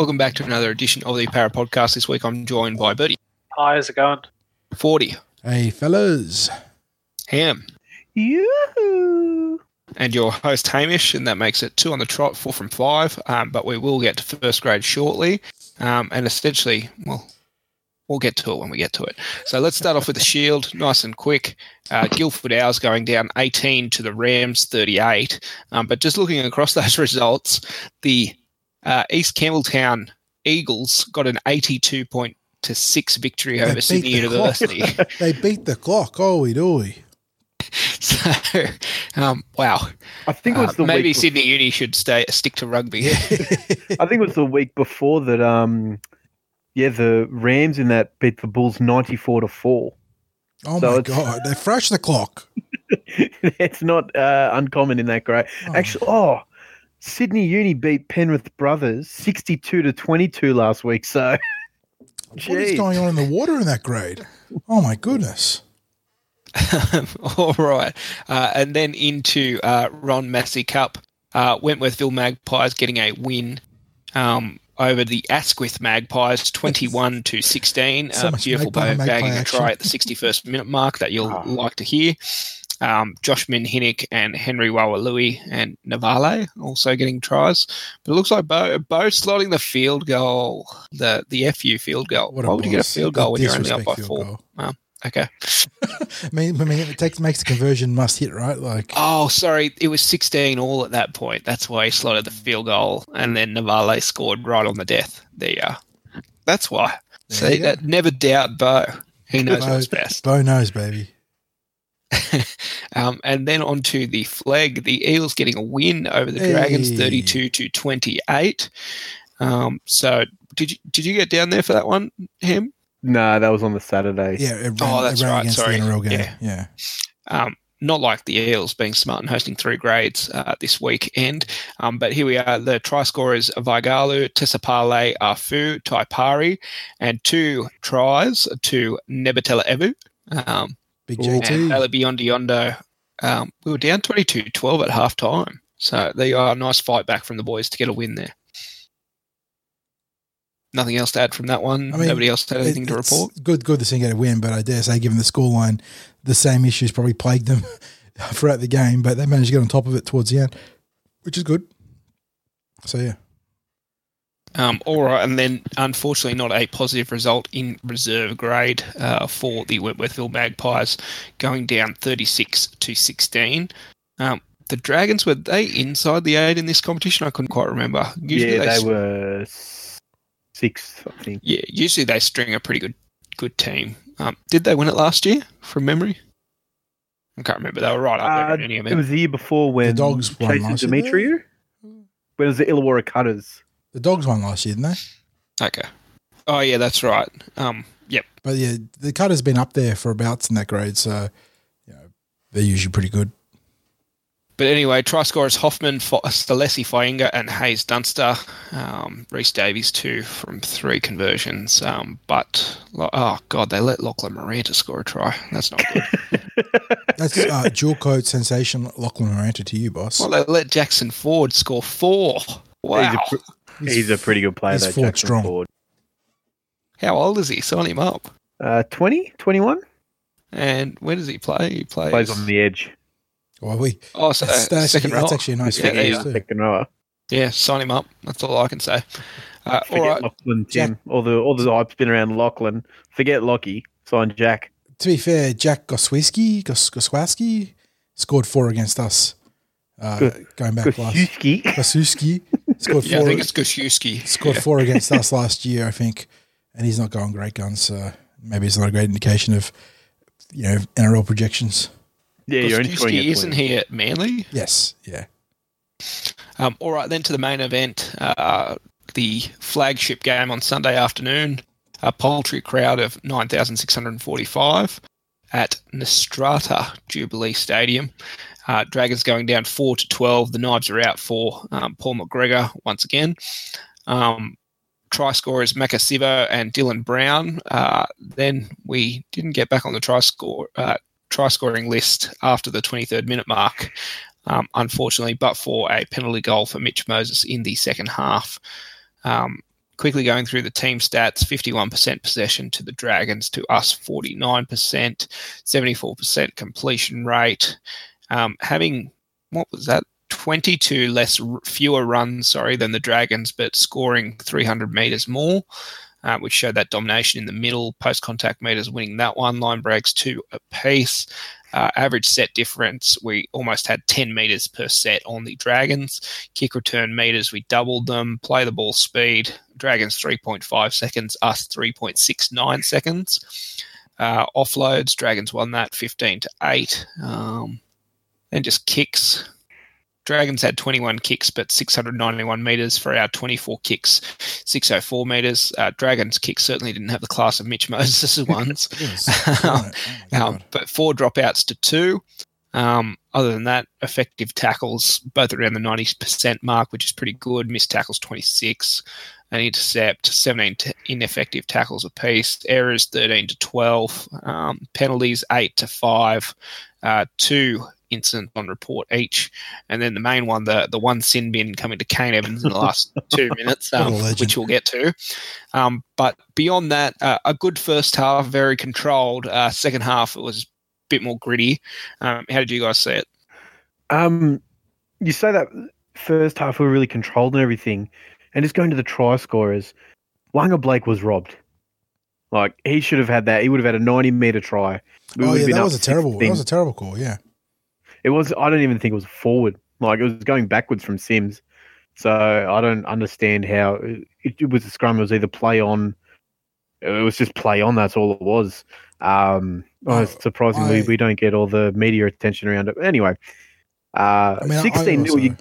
Welcome back to another edition of the Parra Podcast. This week I'm joined by Bertie. Hi, how's it going? 40. Hey, fellas. Ham. You. And your host Hamish, and that makes it two on the trot, four from five. Um, but we will get to first grade shortly. Um, and essentially, well, we'll get to it when we get to it. So let's start off with the Shield, nice and quick. Uh, Guildford Owls going down 18 to the Rams 38. Um, but just looking across those results, the uh, East Campbelltown Eagles got an 82 point to six victory They over Sydney the. University. They beat the clock. Holy dooly. so, um, wow. I think it was Uh, the maybe week. bef- Sydney Uni should stay stick to rugby. I think it was the week before that. Um, yeah, the Rams in that beat the Bulls ninety-four to four. Oh So my god. They fresh the clock. it's not uh, uncommon in that grade. Oh. Actually, oh, Sydney Uni beat Penrith Brothers sixty-two to twenty-two last week. So, what is going on in the water in that grade? Oh my goodness. All right. Uh, and then into uh, Ron Massey Cup. Uh, Wentworthville Magpies getting a win um, over the Asquith Magpies, 21 to 16. So uh, beautiful magpie- bow magpie bagging a try at the 61st minute mark that you'll Ah. like to hear. Um, Josh Minhinnick and Henry Wawalui and Navale also getting tries. But it looks like Bo, Bo slotting the field goal, the, the FU field goal. What Why would you get a field goal when you're only up by four? Okay. I mean, I mean, it takes makes the conversion must hit, right? Like, Oh, sorry. It was 16 all at that point. That's why he slotted the field goal, and then Navale scored right on the death. There you are. That's why. There See, that never doubt Bo. He knows Bo- what's best. Bo knows, baby. um, and then on to the flag. The Eels getting a win over the Dragons, Hey. 32 to 28. Um, so did you did you get down there for that one, him? no, that was on the Saturday. Yeah, it ran, Oh, that's it ran right, against sorry. the NRL game. Yeah. Yeah. um, not like the Eels being smart and hosting three grades uh, this weekend. Um, but here we are. The try scorers Vaigalu, Tesapale, Afu, Taipari, and two tries to Nebatella Evu. Um, Big Ooh. and JT. Ala Biondo. Um, we were down 22 12 at half time. So they you a Nice fight back from the boys to get a win there. Nothing else to add from that one. I mean, Nobody else had anything It- to report. Good, good to see get a win, but I dare say, given the scoreline, the same issues probably plagued them throughout the game, but they managed to get on top of it towards the end, which is good. So yeah, Um, all right, and then unfortunately, not a positive result in reserve grade uh, for the Wentworthville Magpies, going down 36 to 16. Um, the Dragons were they inside the eight in this competition? I couldn't quite remember. yeah, they s- were s- sixth, I think. Yeah, usually they string a pretty good good team. Um, did they win it last year from memory? I can't remember. They were right up there. Uh, in any It was the year before when the Dogs won Jason last year, Demetriou. When it was the Illawarra Cutters. The Dogs won last year, didn't they? okay. Oh yeah, that's right. Um, yep. But yeah, the Cutter's been up there for abouts in that grade, so you know they're usually pretty good. But anyway, try scorers Hoffman, Fo- Stalesi Fainga, and Hayes Dunster. Um, Reese Davies, two from three conversions. Um, but, oh, God, they let Lachlan Miranda score a try. That's not good. That's uh, dual code sensation Lachlan Miranda to you, boss. well, they let Jackson Ford score four. Wow. He's a, pr- he's a pretty good player, he's though. Ford Jackson strong. Ford. How old is he? Sign him up. Uh, 20, 21? And where does he play? He plays, Plays on the edge. Well, we oh, so, that's, that's, second row. that's actually a nice Yeah, fit there you too. Second rower. Yeah, sign him up. That's all I can say. Uh, all Forget right. Lachlan, Tim. All the all the hype's been around Lachlan. Forget Lockie. Sign Jack. To be fair, Jack Goswiski, Gos- Goswaski scored four against us. Uh, going back last, Kosuski. Goswiski scored Yeah, I four. think it's Gosiewski. scored Yeah. four against us last year, I think, and he's not going great guns. So maybe it's not a great indication of you know NRL projections. Yeah, you're only scoring Gosiewski, at isn't 20. he at Manly? Yes, yeah. Um, all right, then to the main event, uh, the flagship game on Sunday afternoon. A paltry crowd of 9,645 at Netstrata Jubilee Stadium. Uh, Dragons going down 4 to 12. The knives are out for um, Paul McGregor once again. Um, try scorers Maika Sivo and Dylan Brown. Uh, then we didn't get back on the try score uh, try scoring list after the 23rd minute mark, um, unfortunately, but for a penalty goal for Mitch Moses in the second half. Um, quickly going through the team stats 51% possession to the Dragons, to us 49%, 74% completion rate. Um, having, what was that? 22 less fewer runs sorry than the dragons but scoring 300 meters more uh, which showed that domination in the middle post contact meters winning that one line breaks two apiece uh, average set difference, we almost had 10 meters per set on the Dragons. Kick return meters, we doubled them. Play the ball speed, Dragons 3.5 seconds, us 3.69 seconds. Uh, offloads, Dragons won that 15 to 8. Um, and just kicks, Dragons had 21 kicks, but 691 meters for our 24 kicks, 604 meters. Uh, Dragons kicks certainly didn't have the class of Mitch Moses' ones, oh um, but four dropouts to two. Um, other than that, effective tackles both around the 90% mark, which is pretty good. Missed tackles 26, an intercept 17 t- ineffective tackles apiece. Errors 13 to 12, um, penalties 8 to 5, uh, two incident on report each. And then the main one, the the one sin bin coming to Kane Evans in the last two minutes, um, which we'll get to. Um, but beyond that, uh, a good first half, very controlled. Uh, second half, it was a bit more gritty. Um, how did you guys see it? Um, you say that first half we were really controlled and everything, and just going to the try scorers, Waqa Blake was robbed. Like he should have had that. He would have had a ninety meter try. We oh yeah, that was a terrible. That was a terrible call. Yeah. It was. I don't even think it was forward. Like it was going backwards from Sims. So I don't understand how it, it was a scrum. It was either play on. It was just play on. That's all it was. Um, oh, surprisingly, I, we don't get all the media attention around it. Anyway, uh, I mean, sixteen nil. You,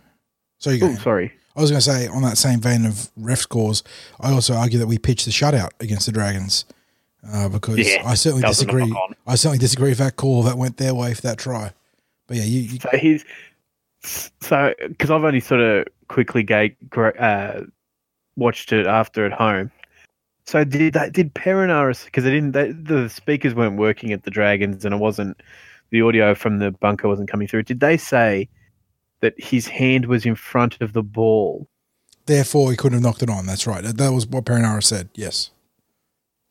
so you oh, sorry. I was going to say on that same vein of ref scores, I also argue that we pitched the shutout against the Dragons uh, because yeah, I certainly disagree. I certainly disagree with that call that went their way for that try. But yeah, you. you... So he's so because I've only sort of quickly gate, uh, watched it after at home. So did that? Did Perinaris because it didn't? They, the speakers weren't working at the Dragons, and it wasn't the audio from the bunker wasn't coming through. Did they say that his hand was in front of the ball? Therefore, he couldn't have knocked it on. That's right. That was what Perinaris said. Yes.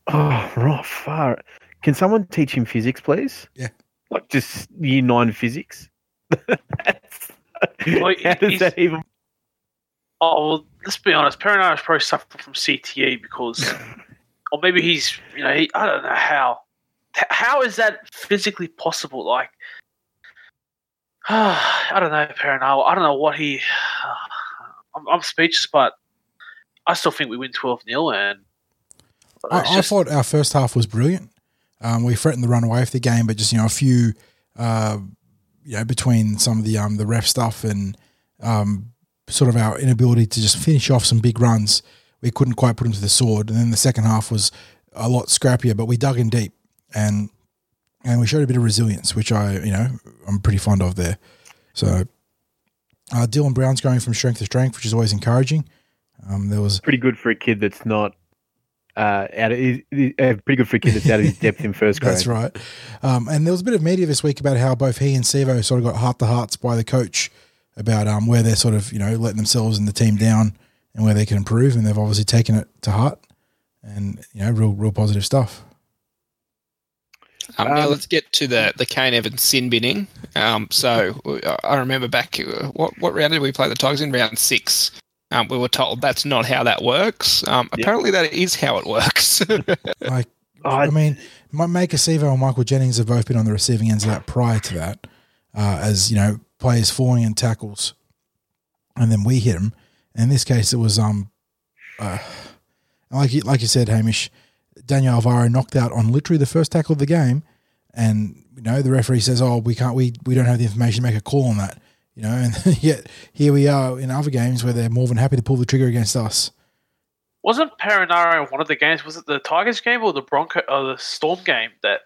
Oh, right, far. Can someone teach him physics, please? Yeah like just year nine physics. well, How does that even? Oh well, let's be honest. Perinaris probably suffered from CTE because, or maybe he's you know he, I don't know how. How is that physically possible? Like, I don't know Perinaris. I don't know what he. I'm, I'm speechless, but I still think we win twelve 0 and. I, just, I thought our first half was brilliant. Um, we threatened to run away with the game, but just you know a few, uh, you know, between some of the um, the ref stuff and um, sort of our inability to just finish off some big runs, we couldn't quite put them to the sword. And then the second half was a lot scrappier, but we dug in deep and and we showed a bit of resilience, which I you know I'm pretty fond of there. So uh, Dylan Brown's going from strength to strength, which is always encouraging. Um, there was pretty good for a kid that's not uh, out of a pretty good free kid that's out of his depth in first grade. That's right. Um, and there was a bit of media this week about how both he and Sevo sort of got heart to hearts by the coach about um, where they're sort of you know letting themselves and the team down and where they can improve, and they've obviously taken it to heart, and you know real real positive stuff. Um, now um, let's get to the the Kane Evans sin binning. Um, so I remember back uh, what what round did we play the Tigers in? Round six. Um, we were told that's not how that works. Um, yep. Apparently, that is how it works. like, I mean, Maika Sivo and Michael Jennings have both been on the receiving ends of that prior to that, uh, as you know, players falling in tackles, and then we hit them. in this case, it was um, uh, like you, like you said, Hamish, Daniel Alvaro knocked out on literally the first tackle of the game, and you know the referee says, "Oh, we can't, we we don't have the information to make a call on that." You know, and yet here we are in other games where they're more than happy to pull the trigger against us. Wasn't Perenara in one of the games? Was it the Tigers game or the Bronco or the Storm game that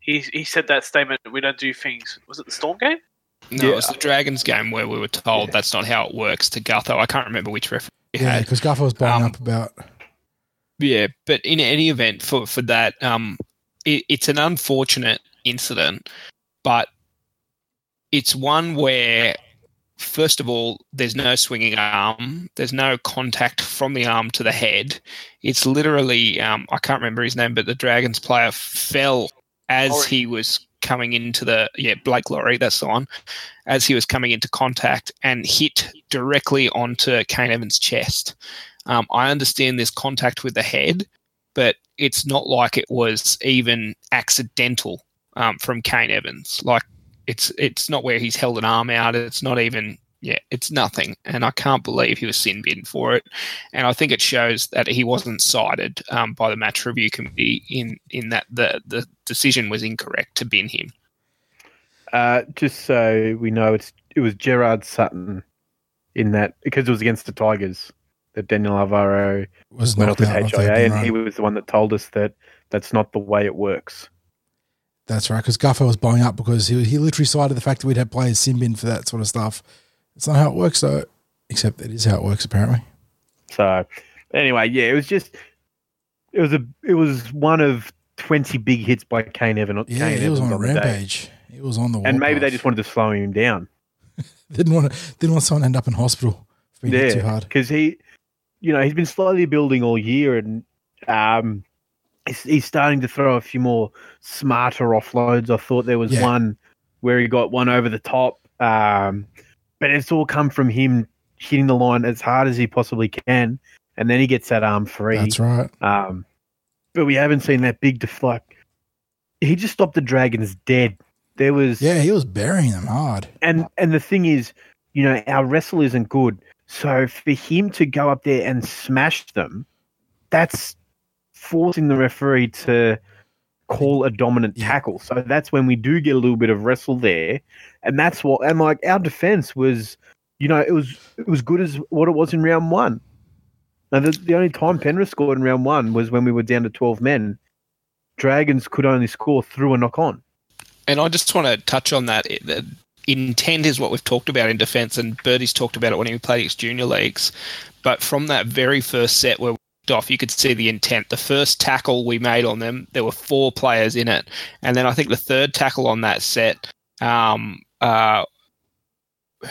he he said that statement? We don't do things. Was it the Storm game? No, yeah. it was the Dragons game where we were told yeah. that's not how it works to Gutho. I can't remember which referee. Yeah, because Gutho was blowing um, up about. Yeah, but in any event, for for that, um, it, it's an unfortunate incident, but it's one where first of all, there's no swinging arm. There's no contact from the arm to the head. It's literally, um, I can't remember his name, but the Dragons player fell as Lawrie. he was coming into the, yeah, Blake Lawrie, that's the one, as he was coming into contact and hit directly onto Kane Evans' chest. Um, I understand there's contact with the head, but it's not like it was even accidental um, from Kane Evans. Like it's it's not where he's held an arm out. It's not even yeah, it's nothing. And I can't believe he was sin bin for it. And I think it shows that he wasn't cited um, by the match review committee in in that the the decision was incorrect to bin him. Uh, just so we know, it's it was Gerard Sutton in that because it was against the Tigers that Daniel Alvaro was went off with HIA, and right. he was the one that told us that that's not the way it works. That's right, because Guffer was blowing up because he, he literally cited the fact that we'd have players sin bin for that sort of stuff. It's not how it works, though, except it is how it works, apparently. So, anyway, yeah, it was just, it was a, it was one of 20 big hits by Kane Evans. Yeah, Kane he was on a rampage. He was on the And maybe they just wanted to slow him down. didn't want to, didn't want someone to end up in hospital for being yeah, too hard. Because he, you know, he's been slowly building all year and, um, he's, he's starting to throw a few more smarter offloads. I thought there was yeah. one where he got one over the top, um, but it's all come from him hitting the line as hard as he possibly can, and then he gets that arm free. That's right. Um, but we haven't seen that big deflect. He just stopped the Dragons dead. There was yeah, he was burying them hard. And and the thing is, you know, our wrestle isn't good. So for him to go up there and smash them, that's forcing the referee to call a dominant tackle. So that's when we do get a little bit of wrestle there, and that's what. And like our defense was, you know, it was it was good as what it was in round one. Now the, the only time Penrith scored in round one was when we were down to twelve men. Dragons could only score through a knock on. And I just want to touch on that. The intent is what we've talked about in defence, and Birdie's talked about it when he played his junior leagues. But from that very first set where off, you could see the intent. The first tackle we made on them, there were four players in it, and then I think the third tackle on that set, um, uh,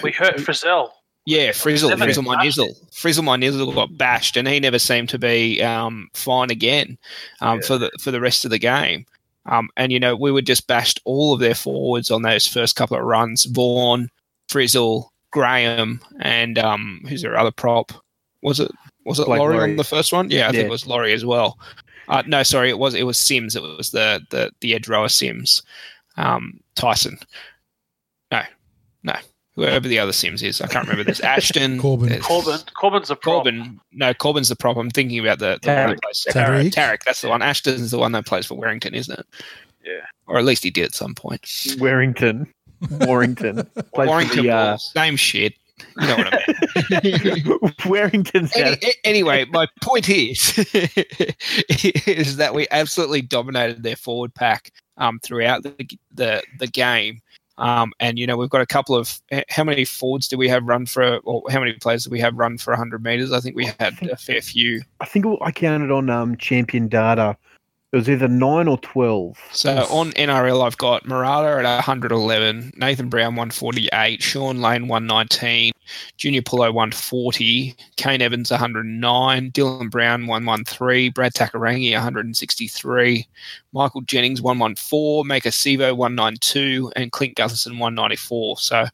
we hurt Frizell. Yeah, Frizzle, Frizzle my nizzle, Frizzle my nizzle got bashed, and he never seemed to be um, fine again um, yeah. for the for the rest of the game. Um, and you know, we were just bashed all of their forwards on those first couple of runs. Vaughan, Frizzle, Graham, and um, who's their other prop? Was it was it Lawrie, Lawrie, on the first one? Yeah, I yeah. think it was Lawrie as well. Uh, no, sorry, it was it was Sims. It was the the the edge rower Sims, um, Tyson. No, no, whoever the other Sims is, I can't remember. There's Ashton, Korbin, Korbin, Korbin's the prop. Korbin. No, Korbin's the prop. I'm thinking about the, the Tariq. Tariq. Tariq. That's the one. Ashton's the one that plays for Warrington, isn't it? Yeah, or at least he did at some point. Warrington. Warrington. Warrington. The, uh, same shit. You know what I mean? Warrington's Any, anyway, my point is is that we absolutely dominated their forward pack um, throughout the, the the game. Um, and you know we've got a couple of how many forwards do we have run for, or how many players do we have run for 100 meters? I think we had a fair few. I think I counted on um, Champion Data it was either nine or twelve. So on NRL, I've got Marata at 111, Nathan Brown 148, Shaun Lane 119, Junior Paulo 140, Kane Evans 109, Dylan Brown 113, Brad Takairangi 163, Michael Jennings 114, Maika Sivo 192, and Clint Gutherson 194. So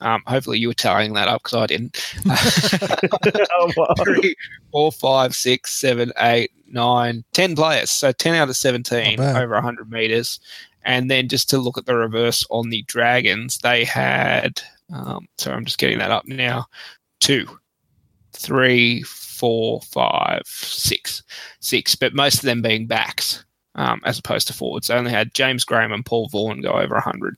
um, hopefully you were tallying that up because I didn't. oh, wow. Three, four, five, six, seven, eight, nine, ten players. So ten out of seventeen over hundred meters. And then just to look at the reverse on the Dragons, they had. Um, sorry, I'm just getting that up now. Two, three, four, five, six, six, but most of them being backs um, as opposed to forwards. They only had James Graham and Paul Vaughan go over 100.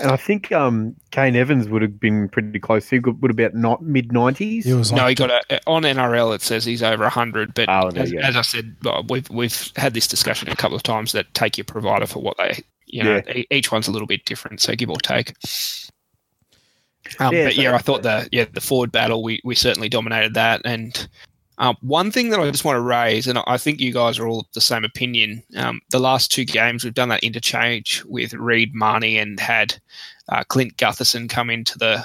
And I think um, Kane Evans would have been pretty close. He would have been not mid 90s. He no, he got a, on NRL. It says he's over 100. But oh, as, as, I said, we've we've had this discussion a couple of times that take your provider for what they, you know, yeah. each one's a little bit different. So give or take. Um, yeah, but yeah, I thought the yeah the forward battle we, we certainly dominated that, and um, one thing that I just want to raise, and I think you guys are all the same opinion. Um, the last two games, we've done that interchange with Reed Mahoney and had uh, Clint Gutherson come into the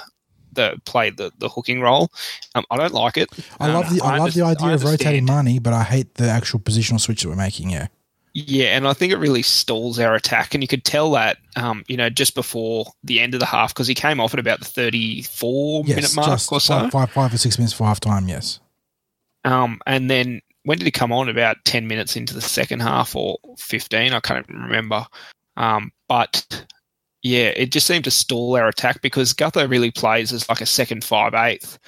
the play the, the hooking role. Um, I don't like it. I love the I, I love the idea of rotating Mahoney, but I hate the actual positional switch that we're making. Yeah. Yeah, and I think it really stalls our attack, and you could tell that, um, you know, just before the end of the half because he came off at about the thirty-four yes, minute mark or so, five, five, five or six minutes for half time. Yes. Um, and then when did he come on? About ten minutes into the second half or fifteen? I can't remember. Um, but yeah, it just seemed to stall our attack because Gutho really plays as like a second five eighth,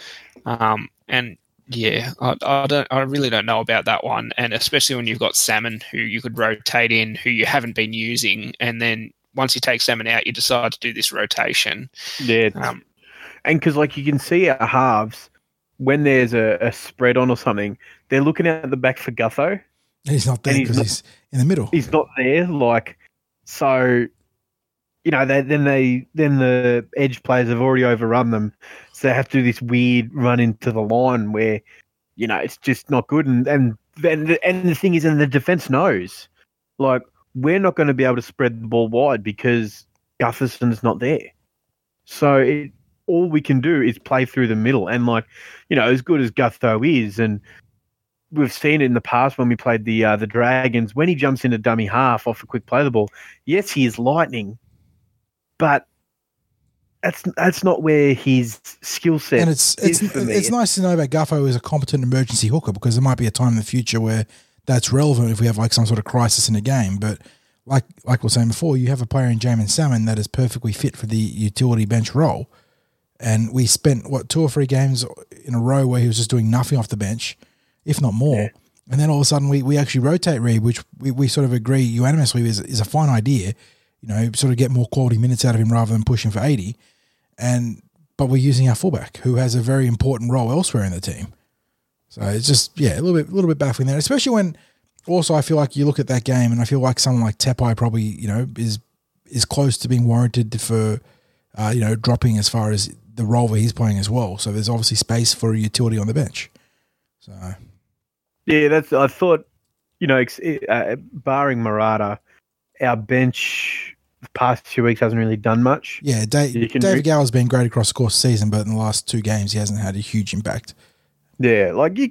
um, and yeah, I, I, don't, I really don't know about that one, and especially when you've got Salmon, who you could rotate in, who you haven't been using, and then once you take Salmon out, you decide to do this rotation. Yeah, um, and because like you can see our halves when there's a, a, spread on or something, they're looking at the back for Gutho. He's not there because he's, he's, in the middle. He's not there, like so you know, they, then they then the edge players have already overrun them, so they have to do this weird run into the line where, you know, it's just not good. And and and, and the thing is, and the defense knows, like we're not going to be able to spread the ball wide because Gutherson's not there. So it, all we can do is play through the middle, and like, you know, as good as Gutho is, and we've seen it in the past when we played the uh, the Dragons. When he jumps into dummy half off a quick play the ball, yes, he is lightning, but that's that's not where his skill set. And it's it's it's nice to know that Gutho is a competent emergency hooker because there might be a time in the future where that's relevant if we have like some sort of crisis in a game. But like like we were saying before, you have a player in Jaeman Salmon that is perfectly fit for the utility bench role. And we spent what two or three games in a row where he was just doing nothing off the bench, if not more. Yeah. And then all of a sudden we, we actually rotate Reed, which we, we sort of agree unanimously is, is a fine idea you know, sort of get more quality minutes out of him rather than pushing for 80. And but we're using our fullback who has a very important role elsewhere in the team. So it's just yeah, a little bit a little bit baffling there, especially when also I feel like you look at that game and I feel like someone like Tepai probably you know is is close to being warranted for uh, you know dropping as far as the role that he's playing as well. So there's obviously space for a utility on the bench. So yeah, that's I thought you know uh, barring Marata, our bench the past two weeks hasn't really done much. Yeah, Dave, David Gower's been great across the course of the season, but in the last two games, he hasn't had a huge impact. Yeah, like you,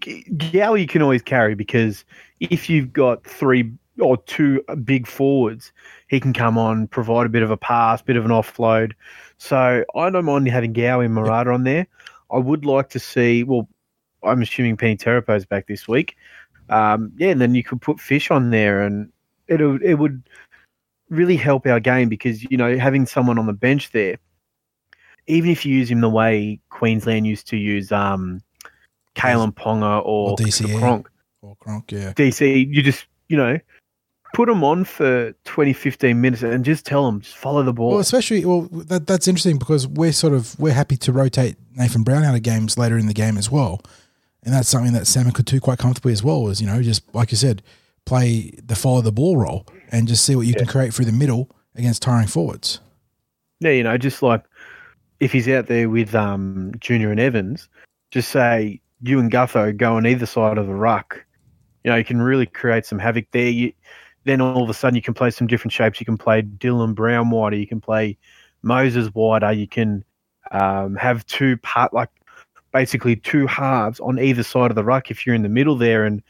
Gower you can always carry because if you've got three or two big forwards, he can come on, provide a bit of a pass, bit of an offload. So I don't mind having Gower and Marata yep. on there. I would like to see, well, I'm assuming Peni Terepo's back this week. Um, yeah, and then you could put Fish on there and it it would really help our game because you know having someone on the bench there, even if you use him the way Queensland used to use um, Kalyn Ponga or, or DCE Cronk, or Cronk, yeah, DC, you just you know put them on for 20 15 minutes and just tell them just follow the ball well especially well that, that's interesting because we're sort of we're happy to rotate nathan brown out of games later in the game as well and that's something that salmon could do quite comfortably as well is, you know just like you said play the follow the ball role and just see what you yeah. can create through the middle against tiring forwards. Yeah, you know, just like if he's out there with um, Junior and Evans, just say you and Gutho go on either side of the ruck. You know, you can really create some havoc there. You, then all of a sudden you can play some different shapes. You can play Dylan Brown wider. You can play Moses wider. You can um, have two part like basically two halves on either side of the ruck if you're in the middle there, and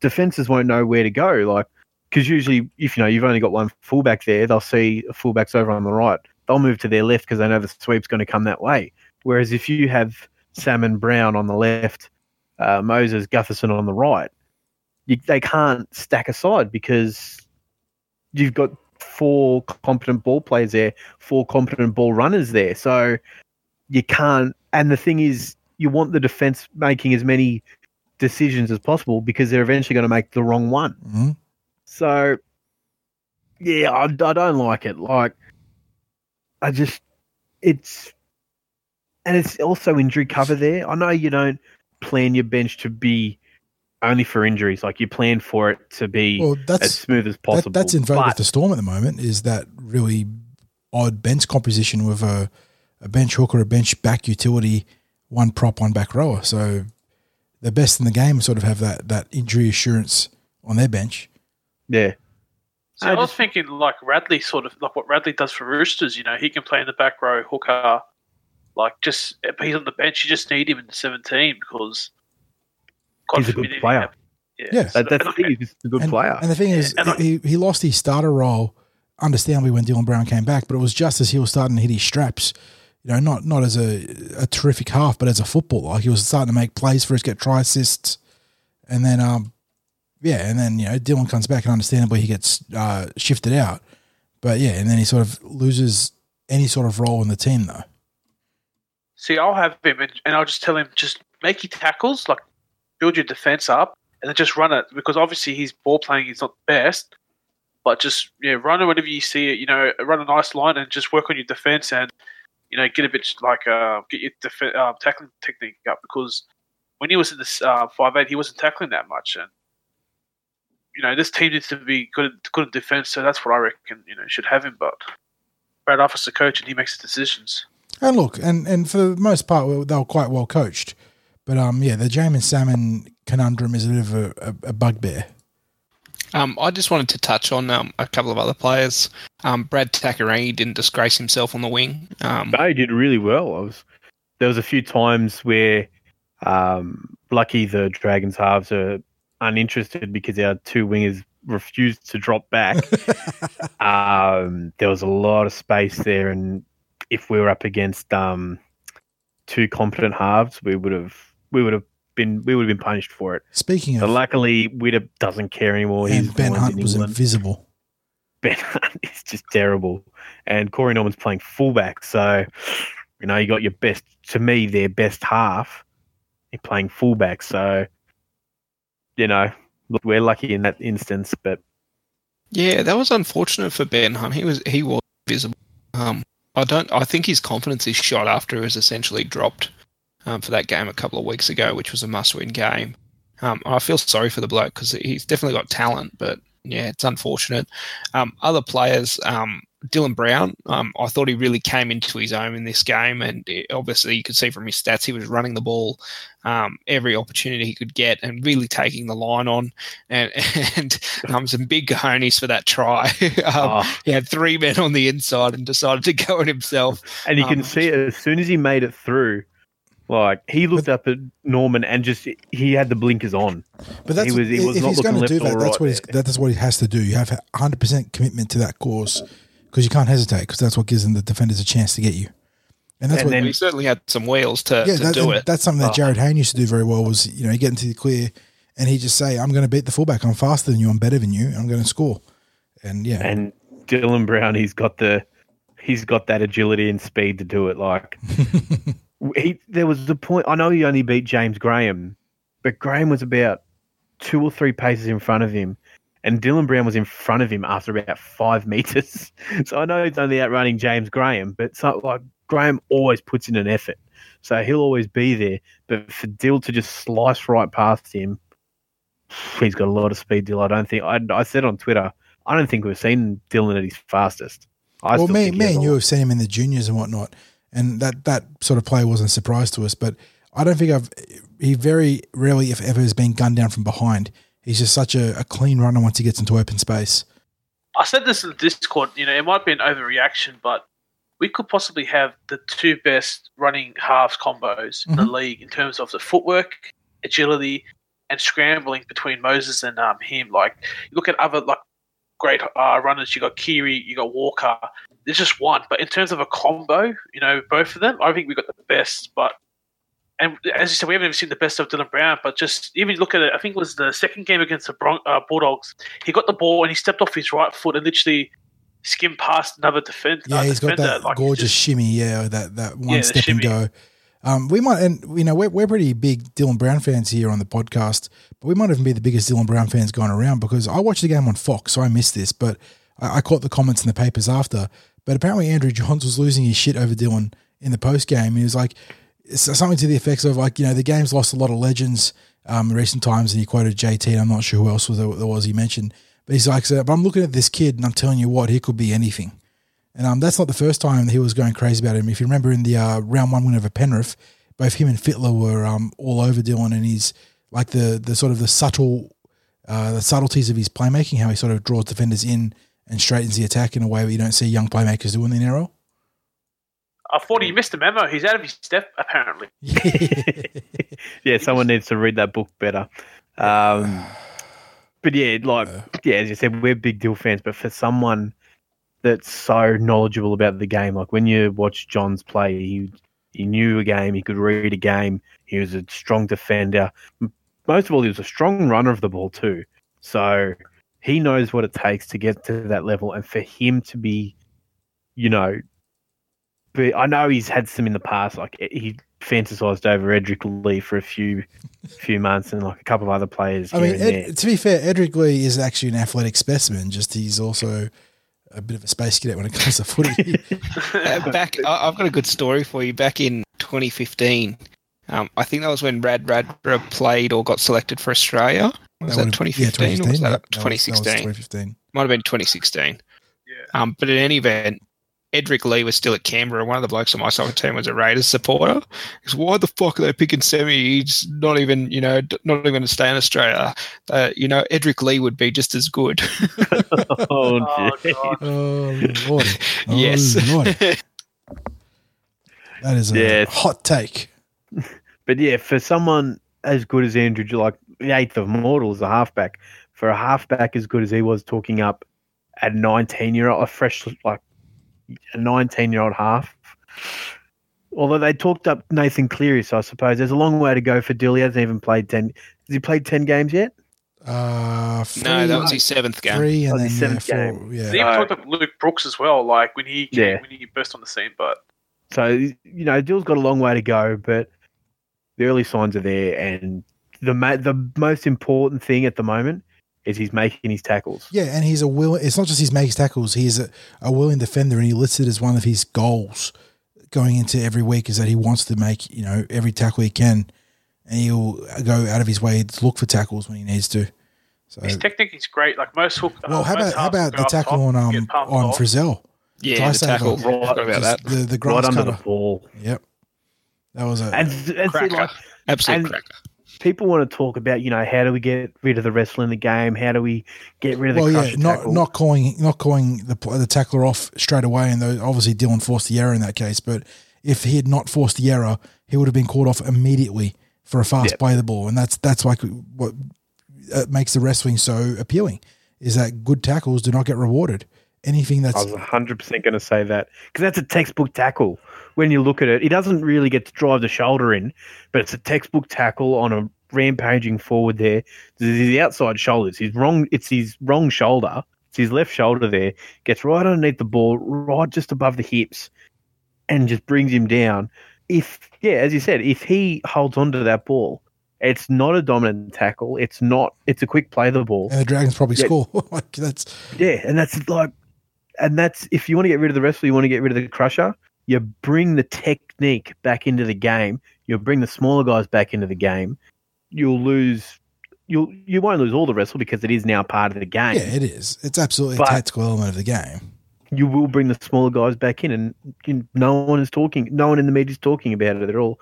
defenses won't know where to go. Like because usually if you know you've only got one fullback there, they'll see a fullback's over on the right. They'll move to their left because they know the sweep's going to come that way. Whereas if you have Salmon Brown on the left, uh, Moses Gutherson on the right, you, they can't stack aside because you've got four competent ball players there, four competent ball runners there. So you can't. And the thing is, you want the defense making as many decisions as possible because they're eventually going to make the wrong one. Mm-hmm. So, yeah, I, I don't like it. Like, I just, it's, and it's also injury cover there. I know you don't plan your bench to be only for injuries. Like you plan for it to be well, that's, as smooth as possible. That, that's in vogue with the Storm at the moment. Is that really odd bench composition with a, a bench hooker, a bench back utility, one prop, one back rower. So the best in the game sort of have that that injury assurance on their bench. Yeah. So I, I was just, thinking like Radley, sort of like what Radley does for Roosters. You know, he can play in the back row, hooker, Like, just if he's on the bench, you just need him in the 17 because he's a good player. Yeah, yeah. That, that's the thing. He's a good and, player. And the thing is, he, he lost his starter role, understandably, when Dylan Brown came back, but it was just as he was starting to hit his straps. You know, not not as a, a terrific half, but as a footballer. Like he was starting to make plays for us, get try assists, and then um, yeah, and then you know Dylan comes back and understandably he gets uh, shifted out, but yeah, and then he sort of loses any sort of role in the team though. See, I'll have him and, and I'll just tell him just make your tackles, like build your defense up, and then just run it because obviously his ball playing is not the best, but just yeah, run it whenever you see it. You know, run a nice line and just work on your defense and you know get a bit like uh, get your def- uh, tackling technique up because when he was in this uh, five eight, he wasn't tackling that much and you know, this team needs to be good, good in defense. So that's what I reckon. You know, should have him. But Brad Arthur's the coach, and he makes the decisions. And look, and and for the most part, they were quite well coached. But um, yeah, the Jaeman Salmon conundrum is a bit of a, a, a bugbear. Um, I just wanted to touch on um, a couple of other players. Um, Brad Takairangi didn't disgrace himself on the wing. Um, no, he did really well. I was there was a few times where um, lucky the Dragons halves are uninterested because our two wingers refused to drop back. um, there was a lot of space there, and if we were up against um, two competent halves, we would have we would have been we would have been punished for it. Speaking of, but luckily, Widdop doesn't care anymore. And Ben Hunt in was invisible. Ben Hunt is just terrible, and Corey Norman's playing fullback. So, you know, you got your best. To me, their best half. You're playing fullback, so you know, look, we're lucky in that instance, but yeah, that was unfortunate for Ben Hunt. He was he was visible. Um, I don't. I think his confidence is shot after it was essentially dropped um, for that game a couple of weeks ago, which was a must-win game. Um, I feel sorry for the bloke because he's definitely got talent, but yeah, it's unfortunate. Um, other players, um, Dylan Brown, um, I thought he really came into his own in this game, and it, obviously you could see from his stats he was running the ball um, every opportunity he could get and really taking the line on, and, and some big cojones for that try. oh. He had three men on the inside and decided to go on himself. And you can see it as soon as he made it through. Like he looked but, up at Norman and just he had the blinkers on. But that's he was, he was if he's going to do that, that's right what he's, that's what he has to do. You have 100 percent commitment to that course because you can't hesitate because that's what gives them the defenders a chance to get you. And that's and what then he certainly had some wheels to, yeah, to that, do it. That's something that ah. Jared Jarryd Hayne used to do very well. Was you know he get into the clear and he just say, "I'm going to beat the fullback. I'm faster than you. I'm better than you. I'm going to score." And yeah, and Dylan Brown, he's got the he's got that agility and speed to do it. Like he, there was the point. I know he only beat James Graham, but Graham was about two or three paces in front of him, and Dylan Brown was in front of him after about five meters. So I know he's only outrunning James Graham, but so, like Graham always puts in an effort, so he'll always be there. But for Dill to just slice right past him, he's got a lot of speed. Dill, I don't think I, I said on Twitter, I don't think we've seen Dylan at his fastest. I well, me, me and you have seen him in the juniors and whatnot, and that that sort of play wasn't a surprise to us. But I don't think I've he very rarely, if ever, has been gunned down from behind. He's just such a, a clean runner once he gets into open space. I said this in the Discord. You know, it might be an overreaction, but we could possibly have the two best running halves combos mm-hmm. in the mm-hmm. league in terms of the footwork, agility, and scrambling between Moses and um, him. Like, you look at other like great uh, runners. You got Keary, you got Walker. There's just one, but in terms of a combo, you know, both of them, I think we got the best. But and as you said, we haven't even seen the best of Dylan Brown, but just even look at it. I think it was the second game against the Bron- uh, Bulldogs. He got the ball and he stepped off his right foot and literally skimmed past another defender. Yeah, he's defender. got that like gorgeous just, shimmy. Yeah, that that one yeah, step and go. Um, we might, and you know, we're, we're pretty big Dylan Brown fans here on the podcast, but we might even be the biggest Dylan Brown fans going around because I watched the game on Fox, so I missed this, but I, I caught the comments in the papers after. But apparently, Andrew Johns was losing his shit over Dylan in the post game. He was like, something to the effects of like you know the game's lost a lot of legends um, in recent times, and he quoted JT. And I'm not sure who else was there, was he mentioned, but he's like, so, but I'm looking at this kid, and I'm telling you what, he could be anything. And um, that's not the first time he was going crazy about him. If you remember in the uh, round one win over Penrith, both him and Fittler were um, all over Dylan, and he's like the the sort of the subtle uh, the subtleties of his playmaking, how he sort of draws defenders in and straightens the attack in a way that you don't see young playmakers do in the NRL. I thought he missed a memo. He's out of his step, apparently. yeah, someone needs to read that book better. Um, but yeah, like yeah, as you said, we're big deal fans. But for someone that's so knowledgeable about the game, like when you watch John's play, he he knew a game, he could read a game, he was a strong defender. Most of all, he was a strong runner of the ball too. So he knows what it takes to get to that level, and for him to be, you know, but I know he's had some in the past. Like he fantasized over Edrick Lee for a few few months, and like a couple of other players. I mean, Ed, to be fair, Edrick Lee is actually an athletic specimen. Just he's also a bit of a space cadet when it comes to footy. uh, back, I've got a good story for you. Back in 2015, um, I think that was when Radradra played or got selected for Australia. Was that, that 2015, yeah, 2015 or was that, that 2016? Was, that was 2015. Might have been 2016. Yeah. Um, but in any event, Edrick Lee was still at Canberra. One of the blokes on my soccer team was a Raiders supporter. Because why the fuck are they picking Semi? He's not even, you know, not even going to stay in Australia. Uh, you know, Edrick Lee would be just as good. oh, oh, oh, Lord. Oh, yes. Lord. That is a yeah. hot take. But yeah, for someone as good as Andrew, like the eighth of mortals, a halfback, for a halfback as good as he was talking up at 19 year old, a fresh, like a 19 year old half. Although they talked up Nathan Cleary, so I suppose there's a long way to go for Dill. He hasn't even played 10. Has he played 10 games yet? Uh, three, no, that was his seventh game. Three and then seventh yeah, game. yeah. They even talked up Luke Brooks as well, like when he came, yeah. when he burst on the scene. But so you know, Dill's got a long way to go, but the early signs are there, and the the most important thing at the moment is he's making his tackles. Yeah, and he's a will. It's not just he's making tackles. He's a, a willing defender, and he lists it as one of his goals going into every week is that he wants to make you know every tackle he can, and he'll go out of his way to look for tackles when he needs to. So his technique is great. Like most hook. Well, how about how about the tackle on um on Frizell? Yeah, the tackle. Right, about that. The the grass right under cutter. the ball. Yep, that was a and, and cracker. Like, Absolute and, cracker people want to talk about, you know, how do we get rid of the wrestling in the game? How do we get rid of the well, yeah, not tackle? not calling not calling the the tackler off straight away, and obviously Dylan forced the error in that case. But if he had not forced the error, he would have been called off immediately for a fast yep. play of the ball, and that's that's like what makes the wrestling so appealing is that good tackles do not get rewarded. Anything that's I was hundred percent going to say that because that's a textbook tackle when you look at it, he doesn't really get to drive the shoulder in, but it's a textbook tackle on a rampaging forward there. The outside shoulders. His wrong. It's his wrong shoulder. It's his left shoulder there. Gets right underneath the ball, right just above the hips, and just brings him down. If yeah, as you said, if he holds onto that ball, it's not a dominant tackle. It's not. It's a quick play the ball. And the Dragons probably yeah, score. like that's yeah, and that's like, and that's if you want to get rid of the wrestler, you want to get rid of the crusher you bring the technique back into the game. You'll bring the smaller guys back into the game. You'll lose. You'll you won't lose all the wrestle because it is now part of the game. Yeah, it is. It's absolutely but a tactical element of the game. You will bring the smaller guys back in, and you, no one is talking. No one in the media is talking about it. They're all,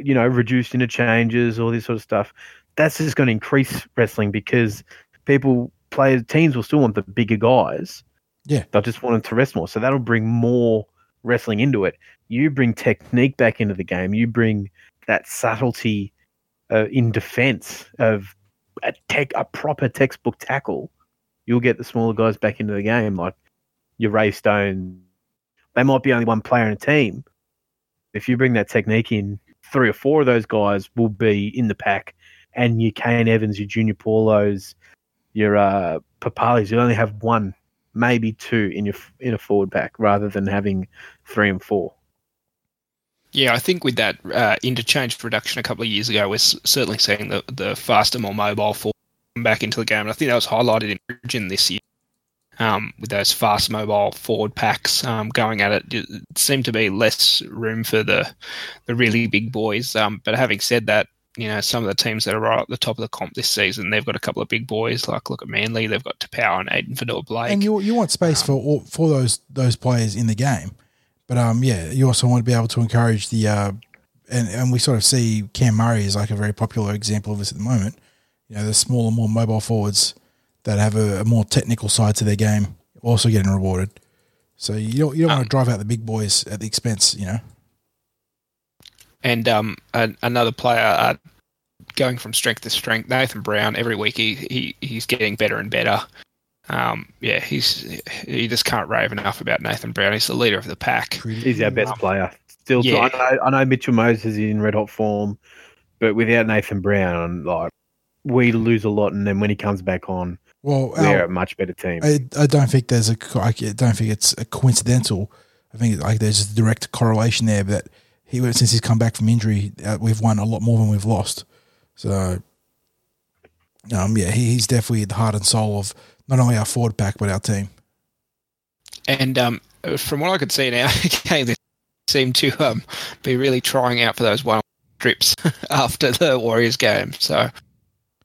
you know, reduced interchanges, all this sort of stuff. That's just going to increase wrestling because people, players, teams will still want the bigger guys. Yeah, they'll just want them to rest more. So that'll bring more wrestling into it. You bring technique back into the game. You bring that subtlety uh, in defense of a tech, a proper textbook tackle. You'll get the smaller guys back into the game, like your Ray Stone. They might be only one player in a team. If you bring that technique in, three or four of those guys will be in the pack, and your Kane Evans, your Junior Paulos, your uh, Papalis, you only have one maybe two in your in a forward pack rather than having three and four. Yeah, I think with that uh, interchange reduction a couple of years ago, we're certainly seeing the the faster, more mobile forward back into the game, and I think that was highlighted in Origin this year. Um, with those fast mobile forward packs um, going at it, it seemed to be less room for the the really big boys. Um, but having said that, you know, some of the teams that are right at the top of the comp this season, they've got a couple of big boys. Like look at Manly, they've got Taupau and Addin Fonua-Blake. And you you want space um, for for those those players in the game, but um yeah, you also want to be able to encourage the uh, and and we sort of see Cam Murray is like a very popular example of this at the moment. You know, the smaller, more mobile forwards that have a, a more technical side to their game also getting rewarded. So you don't you don't um, want to drive out the big boys at the expense, you know. And um, another player uh, going from strength to strength, Nathan Brown. Every week he, he he's getting better and better. Um, yeah, he's he just can't rave enough about Nathan Brown. He's the leader of the pack. He's our best player. Still, yeah. I know, I know Mitchell Moses is in red hot form, but without Nathan Brown, like we lose a lot. And then when he comes back on, well, we're our, a much better team. I, I don't think there's a I don't think it's a coincidental. I think like there's a direct correlation there. But he since he's come back from injury, uh, we've won a lot more than we've lost. So, um, yeah, he, he's definitely the heart and soul of not only our forward pack but our team. And um, from what I could see now, game, they seem to um, be really trying out for those one trips after the Warriors game. So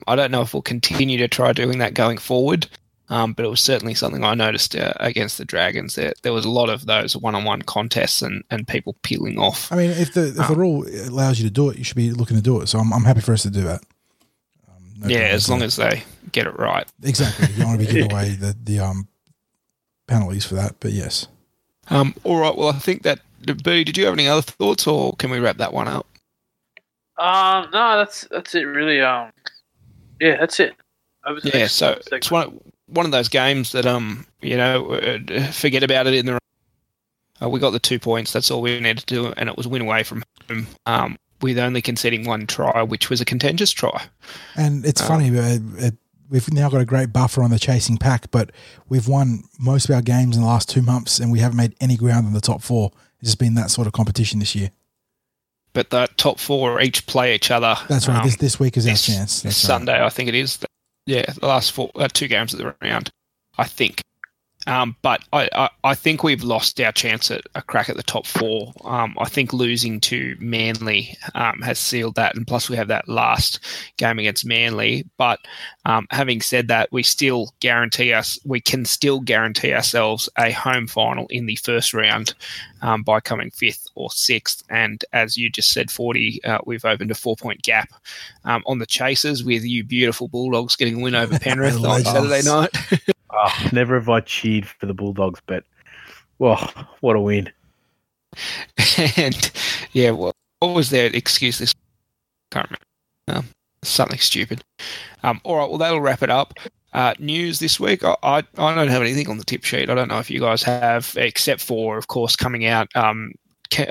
I don't know if we'll continue to try doing that going forward. Um, but it was certainly something I noticed uh, against the Dragons. There, there was a lot of those one-on-one contests and, and people peeling off. I mean, if the if um, the rule allows you to do it, you should be looking to do it. So I'm, I'm happy for us to do that. Um, no yeah, as long as they get it right. Exactly. You don't want to be giving away the the um, penalties for that. But yes. Um. All right. Well, I think that. Bertie, did you have any other thoughts, or can we wrap that one up? Um. No, that's that's it. Really. Um. Yeah, that's it. Yeah. So it's one one of those games that um you know uh, forget about it in the. Uh, we got the two points. That's all we needed to do, and it was win away from home. Um, with only conceding one try, which was a contentious try. And it's um, funny, uh, it, we've now got a great buffer on the chasing pack, but we've won most of our games in the last two months, and we haven't made any ground in the top four. It's just been that sort of competition this year. But the top four each play each other. That's right. Um, this this week is our chance. That's Sunday, right. I think it is yeah, the last four, uh, two games of the round, I think. Um, but I, I, I, think we've lost our chance at a crack at the top four. Um, I think losing to Manly um, has sealed that, and plus we have that last game against Manly. But um, having said that, we still guarantee us we can still guarantee ourselves a home final in the first round um, by coming fifth or sixth. And as you just said, forty, uh, we've opened a four point gap um, on the Chasers with you beautiful Bulldogs getting a win over Penrith on Saturday night. oh, never have I cheered for the Bulldogs, but well, what a win! and yeah, well, what was their excuse this? Can't remember. Um, something stupid. Um, all right, well, that'll wrap it up. Uh, news this week. I, I, I don't have anything on the tip sheet. I don't know if you guys have, except for, of course, coming out. Um,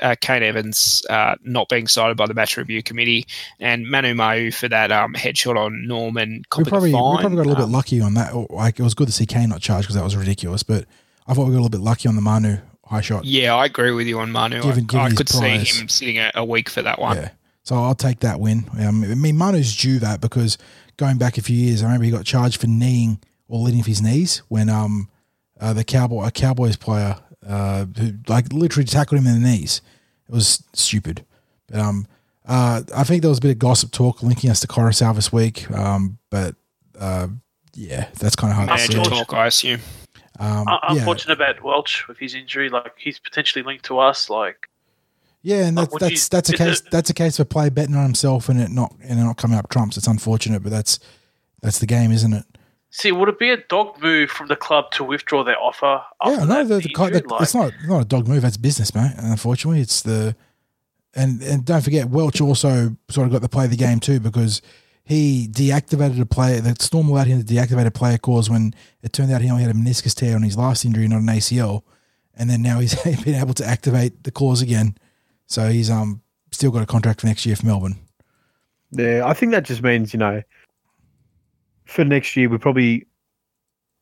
uh, Kane Evans uh, not being cited by the match review committee, and Manu Ma'u for that um, headshot on Norman. We probably, we probably got a little um, bit lucky on that. Like it was good to see Kane not charged because that was ridiculous. But I thought we got a little bit lucky on the Manu high shot. Yeah, I agree with you on Manu. Given, given I, could prize. see him sitting a, a, week for that one. Yeah, so I'll take that win. Um, I mean, Manu's due that because going back a few years, I remember he got charged for kneeing or leading with his knees when um uh, the cowboy a Cowboys player uh, who like literally tackled him in the knees. It was stupid. But um, uh, I think there was a bit of gossip talk linking us to Koroisau this week. Um, but uh, yeah, that's kind of hard to see. talk, I assume. Um, Unfortunate yeah. about Welch with his injury. Like he's potentially linked to us. Like yeah, and that's that's you, that's a case it, that's a case for play betting on himself and it not and it not coming up trumps. It's unfortunate, but that's that's the game, isn't it? See, would it be a dog move from the club to withdraw their offer? Yeah, no, the, the, the, like, it's not not a dog move. That's business, mate. Unfortunately, it's the and and don't forget, Welch also sort of got to play the game too because he deactivated a player. The Storm allowed him to deactivate a player cause when it turned out he only had a meniscus tear on his last injury, not an ACL, and then now he's been able to activate the cause again. So he's um still got a contract for next year for Melbourne. Yeah, I think that just means you know for next year, we're probably,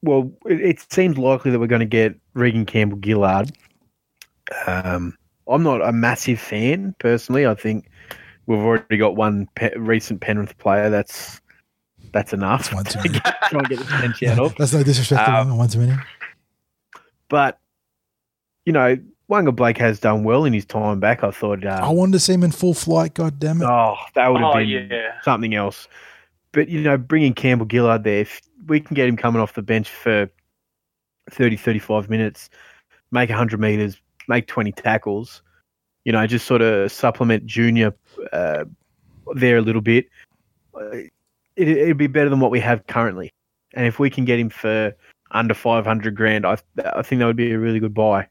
well, it, it, seems likely that we're going to get Reagan Campbell Gillard. Um, I'm not a massive fan personally. I think we've already got one pe- recent Penrith player. That's that's enough. That's one too many. try and get the bench out of. That's no disrespect um, to one too many. But you know, Waqa Blake has done well in his time back. I thought. Um, I wanted to see him in full flight. God damn it! Oh, that would have oh, been yeah. something else. But, you know, bringing Campbell Gillard there, if we can get him coming off the bench for 30, 35 minutes, make 100 metres, make 20 tackles, you know, just sort of supplement Junior uh, there a little bit, uh, it, it'd be better than what we have currently. And if we can get him for under 500 grand, I, I think that would be a really good buy.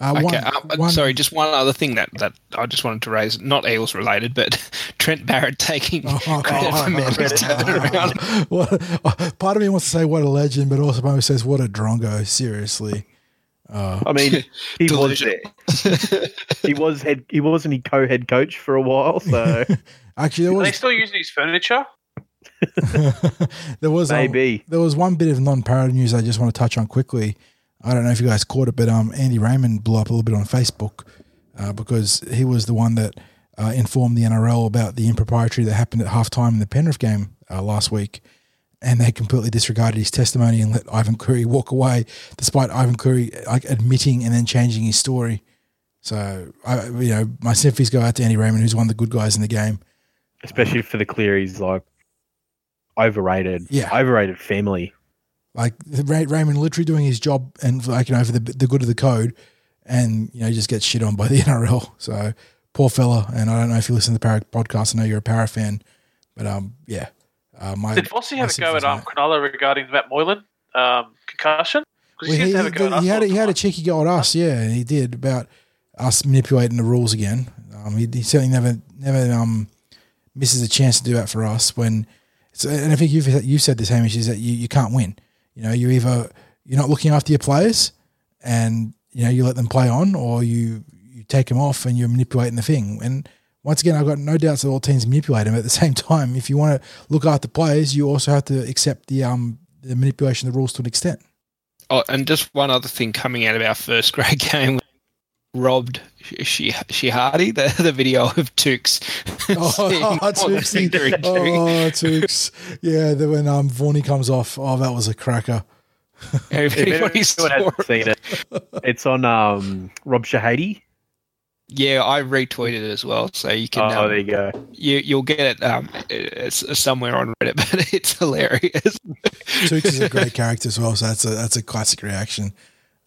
Uh, Okay, one- um, one- sorry, just one other thing that, that I just wanted to raise, not Eels related, but Trent Barrett taking Oh, credit for Manly's turnaround. what, part of me wants to say what a legend, but also part of me says what a drongo. Seriously, I mean, he was Delusional. there. he was head. He wasn't he co-head coach for a while. So actually, there Are they still using his furniture? there was um, maybe there was one bit of non-parody news I just want to touch on quickly. I don't know if you guys caught it, but um, Andy Raymond blew up a little bit on Facebook uh, because he was the one that uh, informed the NRL about the impropriety that happened at halftime in the Penrith game uh, last week, and they completely disregarded his testimony and let Ivan Cleary walk away, despite Ivan Cleary like admitting and then changing his story. So, I, you know, my sympathies go out to Andy Raymond, who's one of the good guys in the game. especially for the Clearys, like overrated. Yeah. overrated family. Like Ray, Raymond literally doing his job and like you know for the the good of the code, and you know just gets shit on by the NRL. So poor fella. And I don't know if you listen to the Parra podcast. I know you're a Parra fan, but um yeah, uh, my Did Vossi have a go at um. Cronulla regarding Matt Moylan um, concussion? Well, he, he, used to have a go at us he had a, he had a cheeky go at us, yeah, he did about us manipulating the rules again. Um, he, he certainly never never um misses a chance to do that for us when. So, and I think you've you said this, Hamish, is that you, you can't win. You know, you either you're not looking after your players, and you know you let them play on, or you you take them off and you're manipulating the thing. And once again, I've got no doubts that all teams manipulate them. At the same time, if you want to look after players, you also have to accept the um the manipulation of the rules to an extent. Oh, and just one other thing coming out of our first grade game, robbed she she Hardy the the video of Tukes. Oh, seeing what the Tukesy. finger. Oh, Tukes. Yeah, the, when um Vorney comes off, oh, that was a cracker. If Everybody anyone hasn't seen it, it's on um, Rob Shahady. Yeah, I retweeted it as well, so you can. Oh, um, there you go. you you'll get it. Um, it's somewhere on Reddit, but it's hilarious. Tukes is a great character as well, so that's a that's a classic reaction.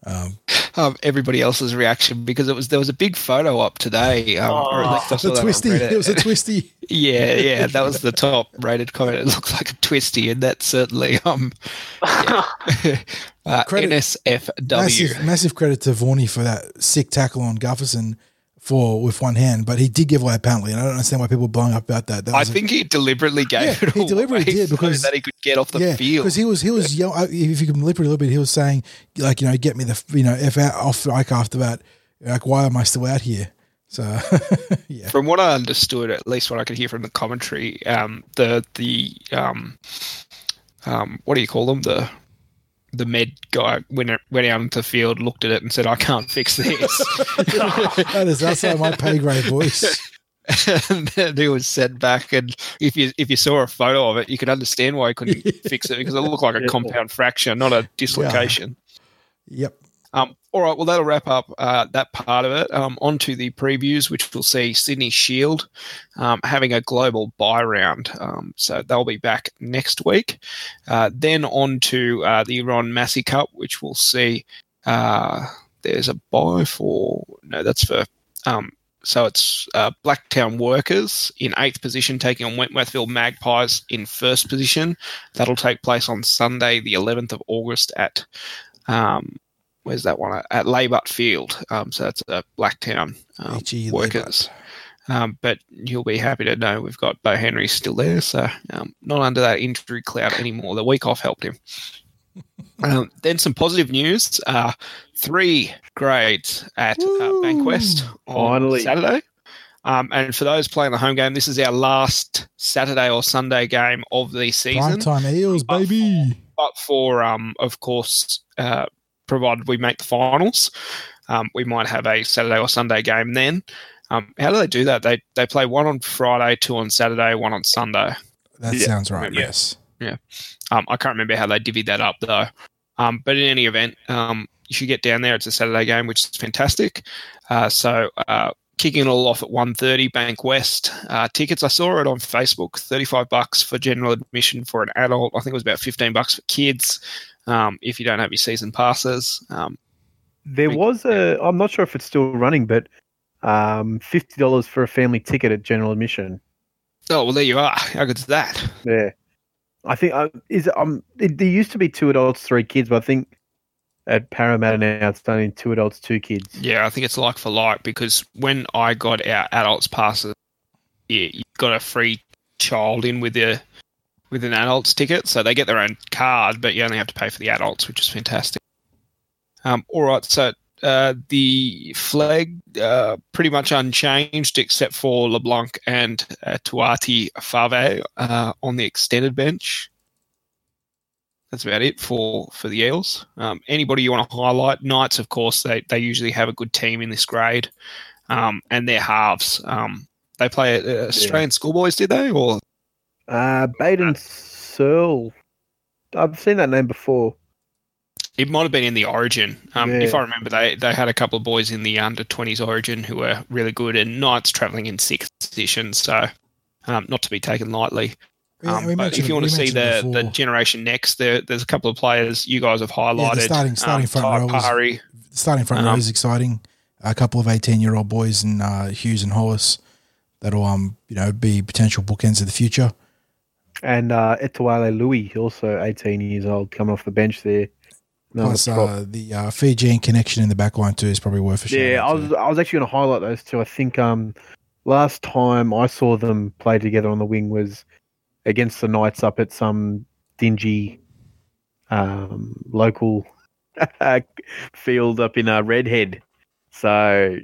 Um, Um, everybody else's reaction because it was there was a big photo up today. Um, or at least I saw the twisty, Reddit. it was a twisty. Yeah, yeah, that was the top rated comment. It looked like a twisty, and that's certainly um, yeah. uh, Credit- NSFW. Massive, massive credit to Vorney for that sick tackle on Gufferson for with one hand, but he did give away a penalty, and I don't understand why people are blowing up about that. that I was a- think he deliberately gave Yeah, it he deliberately did so because- that he could get off the yeah, field. because he was he was uh, if you can lip it a little bit, he was saying like you know get me the you know f out off like after that, like why am I still out here? So yeah, From what I understood, at least what I could hear from the commentary, um, the the um, um, what do you call them? The the med guy went went out into the field, looked at it, and said, "I can't fix this." that is outside my pay grade, boys. and then he was sent back. And if you if you saw a photo of it, you could understand why he couldn't fix it because it looked like a compound fracture, not a dislocation. Yep. Um, all right, well, that'll wrap up uh, that part of it. Um, on to the previews, which we'll see Sydney Shield um, having a global buy round. Um, so they'll be back next week. Uh, then on to uh, the Ron Massey Cup, which we'll see uh, there's a buy for, no, that's for, um, so it's uh, Blacktown Workers in eighth position, taking on Wentworthville Magpies in first position. That'll take place on Sunday, the 11th of August at um, where's that one at Laybutt Field. Um, so that's a Blacktown um, HE workers. Um, but you'll be happy to know we've got Bo Henry still there, so um, not under that injury cloud anymore. The week off helped him. um, then some positive news: uh, three grades at uh, Bankwest on Finally. Saturday. Um, and for those playing the home game, this is our last Saturday or Sunday game of the season Prime time Eels, baby. but for um, of course, uh, provided we make the finals, um, we might have a Saturday or Sunday game then. Um, how do they do that? They they play one on Friday, two on Saturday, one on Sunday. That Yeah. sounds right. Yeah. Yes. Um, I can't remember how they divvied that up though. Um, but in any event, um, you should get down there. It's a Saturday game, which is fantastic. Uh, so uh, kicking it all off at 1.30, Bankwest. Uh, tickets, I saw it on Facebook, 35 bucks for general admission for an adult. I think it was about 15 bucks for kids um, if you don't have your season passes. Um, There was a. I'm not sure if it's still running, but um, fifty dollars for a family ticket at general admission. oh, well, there you are. How good's that? Yeah, I think uh, is um. It, there used to be two adults, three kids, but I think at Parramatta now it's only two adults, two kids. Yeah, I think it's like for like because when I got our adults passes, yeah, you got a free child in with the with an adults ticket, so they get their own card, but you only have to pay for the adults, which is fantastic. Um, all right, so uh, the flag uh, pretty much unchanged except for LeBlanc and uh, Tuati Fave uh, on the extended bench. That's about it for for the Eels. Um, anybody you want to highlight? Knights, of course, they they usually have a good team in this grade, um, and their halves. Um, they play uh, Australian yeah. schoolboys, did they? Or uh, Baden Searle. I've seen that name before. It might have been in the Origin. Um, yeah. If I remember, they they had a couple of boys in the under twenties Origin who were really good, and Knights travelling in sixth position, so um, not to be taken lightly. Um, but if you want to see the, the generation next, there, there's a couple of players you guys have highlighted. Yeah, starting starting um, front row is, starting front row is exciting. A couple of eighteen year old boys and uh, Hughes and Hollis that'll um you know be potential bookends of the future. And uh, Etewale Louis, also 18 years old, coming off the bench there. Plus, uh, the uh, Fijian connection in the back line too is probably worth a shot. Yeah, I was, I was actually going to highlight those two. I think um, last time I saw them play together on the wing was against the Knights up at some dingy um, local field up in uh, Redhead. So,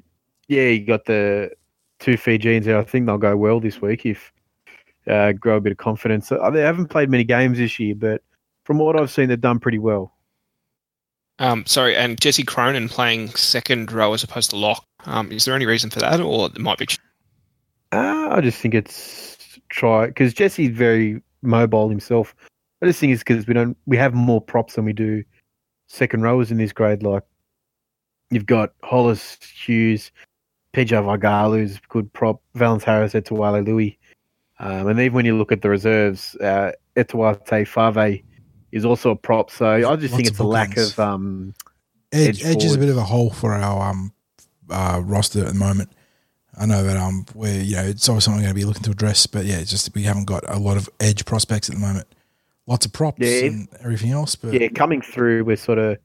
yeah, you got the two Fijians there. I think they'll go well this week if uh, grow a bit of confidence. Uh, they haven't played many games this year, but from what I've seen, they've done pretty well. Um, sorry, and Jesse Cronin playing second row as opposed to lock. Um, is there any reason for that, or it might be? Uh, I just think it's try because Jesse's very mobile himself. I just think it's because we don't we have more props than we do second rowers in this grade. Like you've got Hollis, Hughes, PJ Vagalu's good prop, Valence Harris, Etewale Louis. Um, and even when you look at the reserves, uh, Etawate Fave is also a prop. So I just Lots think it's a lack of um, edge. Edge, edge is a bit of a hole for our um, uh, roster at the moment. I know that um, we're you know it's always something we're going to be looking to address, but yeah, it's just we haven't got a lot of edge prospects at the moment. Lots of props yeah, and everything else, but yeah, coming through, we're sort of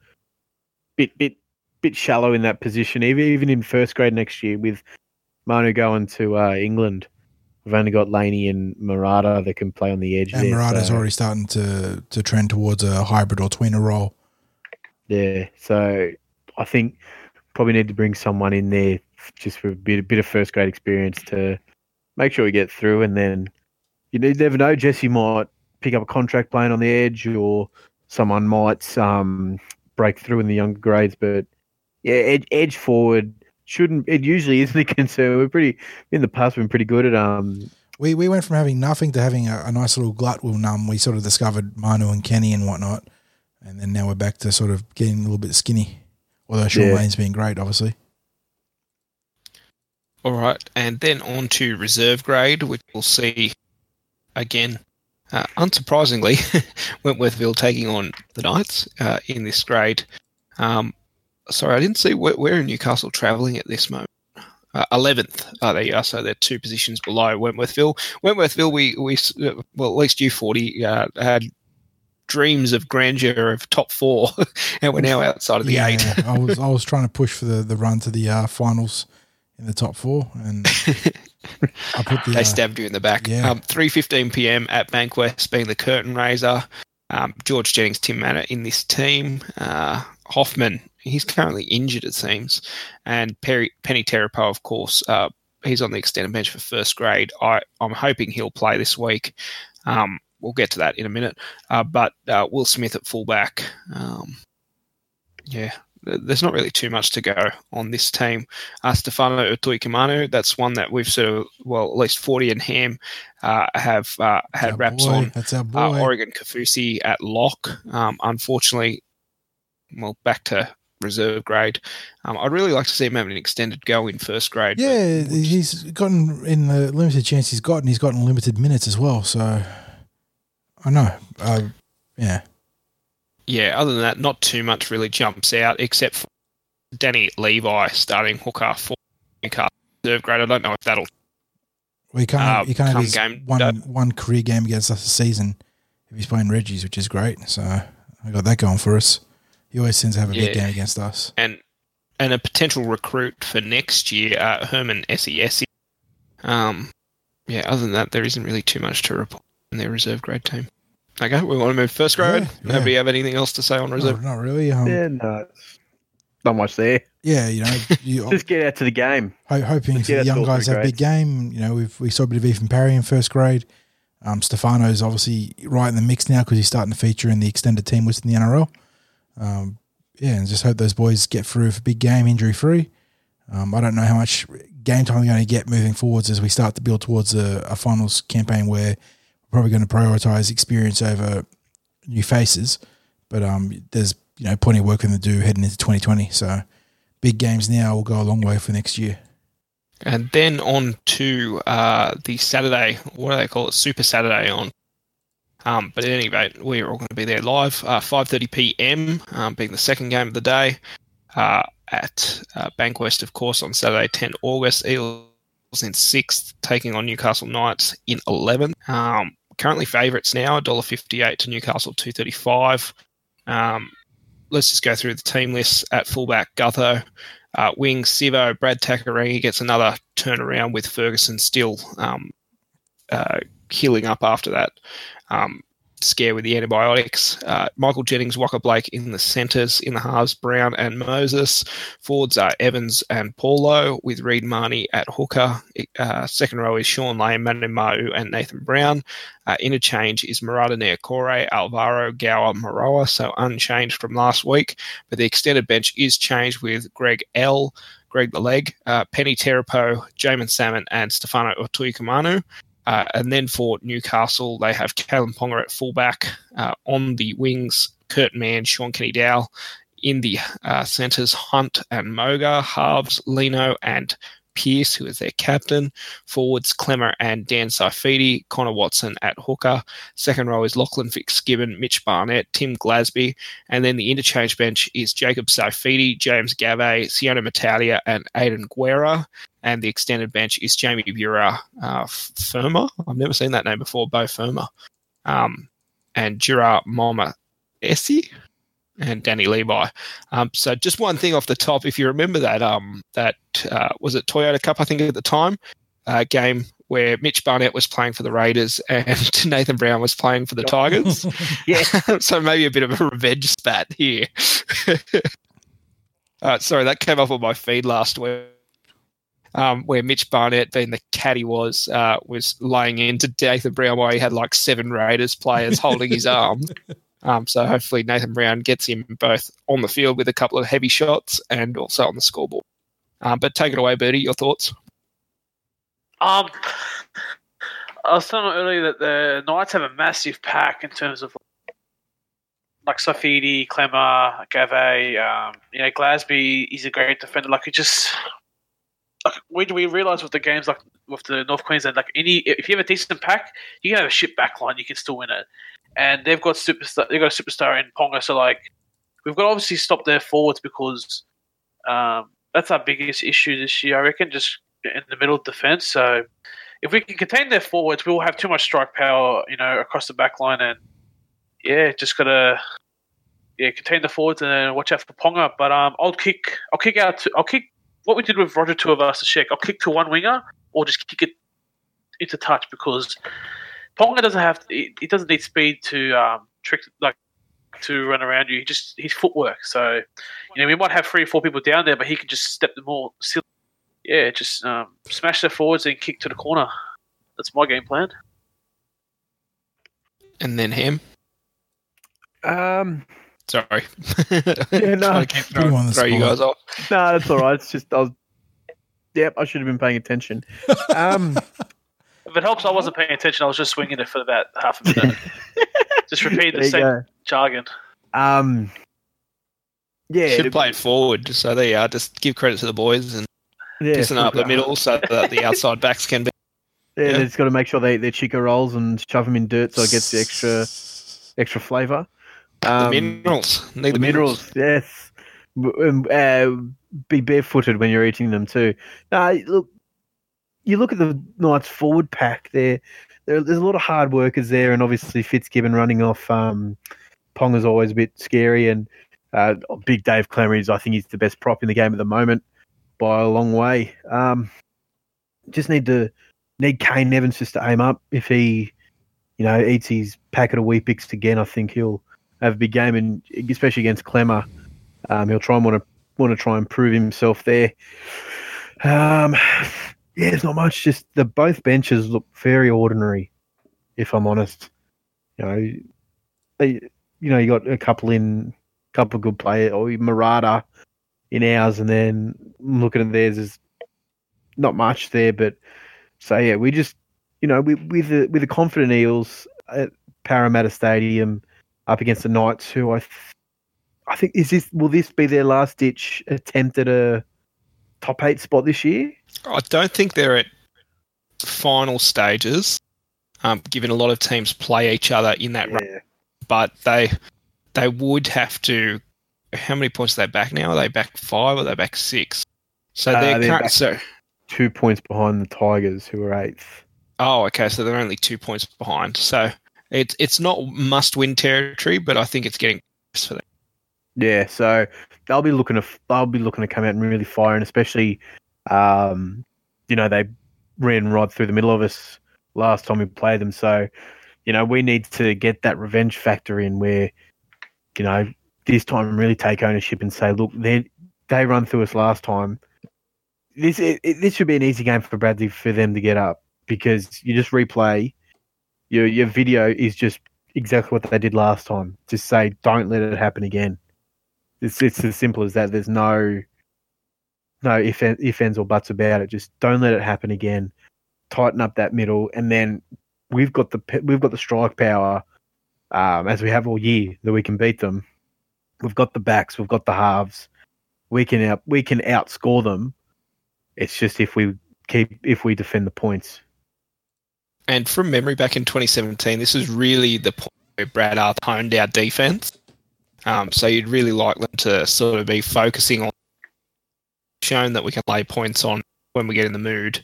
bit bit bit shallow in that position. Even even in first grade next year, with Manu going to uh, England, We've only got Laney and Marata that can play on the edge. And there, Marata's so. already starting to to trend towards a hybrid or tweener role. Yeah, so I think probably need to bring someone in there just for a bit, a bit of first grade experience to make sure we get through. And then you never know, Jesse might pick up a contract playing on the edge, or someone might um, break through in the younger grades. But yeah, edge, edge forward shouldn't it usually isn't a concern. We're pretty in the past. We've been pretty good at um. We we went from having nothing to having a, a nice little glut with um. We sort of discovered Manu and Kenny and whatnot, and then now we're back to sort of getting a little bit skinny. Although Shaun yeah. Lane's been great, obviously. All right, and then on to reserve grade, which we'll see again. Uh, unsurprisingly, Wentworthville taking on the Knights uh, in this grade. Um, sorry, I didn't see where, where in Newcastle travelling at this moment. Uh, eleventh, uh, there you are. So they're two positions below Wentworthville. Wentworthville, we we uh, well at least you forty uh, had dreams of grandeur of top four, and we're now outside of the yeah, eight. I was I was trying to push for the, the run to the uh, finals in the top four, and I put the, they stabbed you in the back. Yeah. Um, Three fifteen p.m. at Bankwest being the curtain raiser. Um, George Jennings, Tim Manor in this team. Hoffman he's currently injured, it seems. And Perry, Peni Terepo, of course, uh, he's on the extended bench for first grade. I, I'm hoping he'll play this week. Um, we'll get to that in a minute. Uh, but uh, Will Smith at fullback. Um, yeah, there's not really too much to go on this team. Uh, Stefano Utoikamanu, that's one that we've sort of, well, at least 40 and Ham uh, have uh, had wraps boy. on. That's our boy. Uh, Oregon Kaufusi at lock. Um, unfortunately, well, back to reserve grade. Um, I'd really like to see him have an extended go in first grade. Yeah, he's gotten in the limited chance he's gotten. He's gotten limited minutes as well. So I know. Uh, yeah. Yeah. Other than that, not too much really jumps out except for Danny Levi starting hooker for Newcastle reserve grade. I don't know if that'll. Well, he can't. Uh, he can't have his game, one one career game against us a season if he's playing Reggie's, which is great. So I got that going for us. He always seems to have a big game against us. and and a potential recruit for next year, uh, Herman Ses. Um, yeah. Other than that, there isn't really too much to report in their reserve grade team. Okay, we want to move first grade. Yeah, yeah. Nobody have anything else to say on No, reserve? not really. Um, yeah. Yeah, no, it's not much there. Yeah, you know, you, Just get out to the game. Ho- hoping for the young guys have a big game. You know, we've we saw a bit of Ethan Parry in first grade. Um, Stefano's obviously right in the mix now because he's starting to feature in the extended team list in the NRL. Um, yeah, and just hope those boys get through for big game injury free. Um, I don't know how much game time we're going to get moving forwards as we start to build towards a, a finals campaign where we're probably going to prioritize experience over new faces. But um, there's you know plenty of work in to do heading into 2020. So big games now will go a long way for next year. And then on to uh, the Saturday, what do they call it? Super Saturday on. Um, but at any rate, we're all going to be there live, uh, 5.30 p.m., um, being the second game of the day, uh, at uh, Bankwest, of course, on Saturday, 10 August. Eagles in 6th, taking on Newcastle Knights in 11th. Um, currently favourites now, $1.58 to Newcastle, 235 um, Let's just go through the team list at fullback, Gutho, uh, wing Sivo, Brad Takairangi gets another turnaround with Ferguson still um, uh, healing up after that um, scare with the antibiotics. Uh, Michael Jennings, Waqa Blake in the centres, in the halves, Brown and Moses. Forwards are Evans and Paulo with Reed Mahoney at hooker. Uh, second row is Shaun Lane, Manu Ma'u and Nathan Brown. Uh, interchange is Marata Niukore, Alvaro, Gower, Maroa, so unchanged from last week. But the extended bench is changed with Greg L., Greg the Leg, uh, Peni Terepo, Jaeman Salmon, and Stefano Utoikamanu. Uh, and then for Newcastle, they have Kalyn Ponga at fullback. Uh, on the wings, Kurt Mann, Shaun Kenny Dow. In the uh, centres, Hunt and Moga, halves, Lino and Pierce, who is their captain. Forwards, Klemmer and Dan Saifiti, Connor Watson at hooker. Second row is Lachlan Fitzgibbon, Mitch Barnett, Tim Glasby. And then the interchange bench is Jacob Saifiti, James Gavet, Siona Matalia, and Aidan Guerra. And the extended bench is Jamie Bura uh, Firma. I've never seen that name before, Bo Firma. Um, and Jura Mama Essie and Danny Levi. Um, so just one thing off the top, if you remember that um, that uh, was it Toyota Cup, I think at the time, uh, game where Mitch Barnett was playing for the Raiders and Nathan Brown was playing for the Tigers. Yeah. so maybe a bit of a revenge spat here. uh, sorry, that came up on my feed last week. Um, where Mitch Barnett, being the cat he was, uh, was laying into Nathan Brown while he had like seven Raiders players holding his arm. Um, so hopefully Nathan Brown gets him both on the field with a couple of heavy shots and also on the scoreboard. Um, but take it away, Bertie. Your thoughts? Um, I was telling earlier that the Knights have a massive pack in terms of like Saifiti, Klemmer, Gave, um, you know, Glasby. He's a great defender. Like it just like we we realize with the games like with the North Queensland, like any if you have a decent pack, you can have a shit backline, you can still win it. And they've got superstar. They've got a superstar in Ponga. So like, we've got to obviously stop their forwards because um, that's our biggest issue this year. I reckon just in the middle of defense. So if we can contain their forwards, we'll have too much strike power, you know, across the back line. And yeah, just gotta yeah contain the forwards and then watch out for Ponga. But um, I'll kick. I'll kick out. To, I'll kick what we did with Roger to check. I'll kick to one winger or just kick it into touch because Ponga doesn't have. He, he doesn't need speed to um, trick like to run around you. He just his footwork. So you know we might have three or four people down there, but he can just step them all. Yeah, just um, smash their forwards and kick to the corner. That's my game plan. And then him. Um, Sorry. Yeah, no. Trying to keep Put on the throw you guys off. no, that's all right. It's just I was. Yep, I should have been paying attention. Um, If it helps, I wasn't paying attention. I was just swinging it for about half a minute. just repeat the same go. jargon. Um, yeah, Should play it forward. So there you are. Just give credit to the boys and yeah, pissing up the middle so that the outside backs can be. Yeah, Yeah. they just got to make sure they they chica rolls and shove them in dirt so it gets the extra extra flavour. The Um, minerals. Need the minerals, yes. Um, Uh, be barefooted when you're eating them too. No, look, you look at the Knights forward pack. There, there, there's a lot of hard workers there, and obviously Fitzgibbon running off. Um, Ponga's always a bit scary, and Uh, big Dave Klemmer is I think, he's the best prop in the game at the moment by a long way. Um, just need to need Kane Evans just to aim up. If he, you know, eats his packet of Weet-Bix again, I think he'll have a big game, and especially against Klemmer, um, he'll try and want to want to try and prove himself there. Um, yeah, it's not much. Just the both benches look very ordinary, if I'm honest. You know, they, you know, you got a couple in, couple of good players, or Marata in ours, and then looking at theirs, is not much there. But so yeah, we just, you know, with with the, with the confident Eels at Parramatta Stadium up against the Knights, who I, th- I think is this will this be their last ditch attempt at a top eight spot this year? I don't think they're at final stages, um, given a lot of teams play each other in that yeah. run. But they they would have to. How many points are they back now? Are they back five or are they back six? So they're, uh, they're so two points behind the Tigers, who are eighth. Oh, okay. So they're only two points behind. So it's it's not must win territory, but I think it's getting for them. Yeah, so they'll be looking to they'll be looking to come out and really fire, and especially, um, you know, they ran right through the middle of us last time we played them. So, you know, we need to get that revenge factor in where, you know, this time really take ownership and say, look, they they run through us last time. This it, this should be an easy game for Bradley for them to get up because you just replay your your video is just exactly what they did last time. Just say, don't let it happen again. It's it's as simple as that. There's no no if if ends or buts about it. Just don't let it happen again. Tighten up that middle, and then we've got the we've got the strike power um, as we have all year that we can beat them. We've got the backs, we've got the halves. We can out we can outscore them. It's just if we keep if we defend the points. And from memory, back in 2017, this is really the point where Brad Arth honed our defense. Um, so you'd really like them to sort of be focusing on shown that we can lay points on when we get in the mood,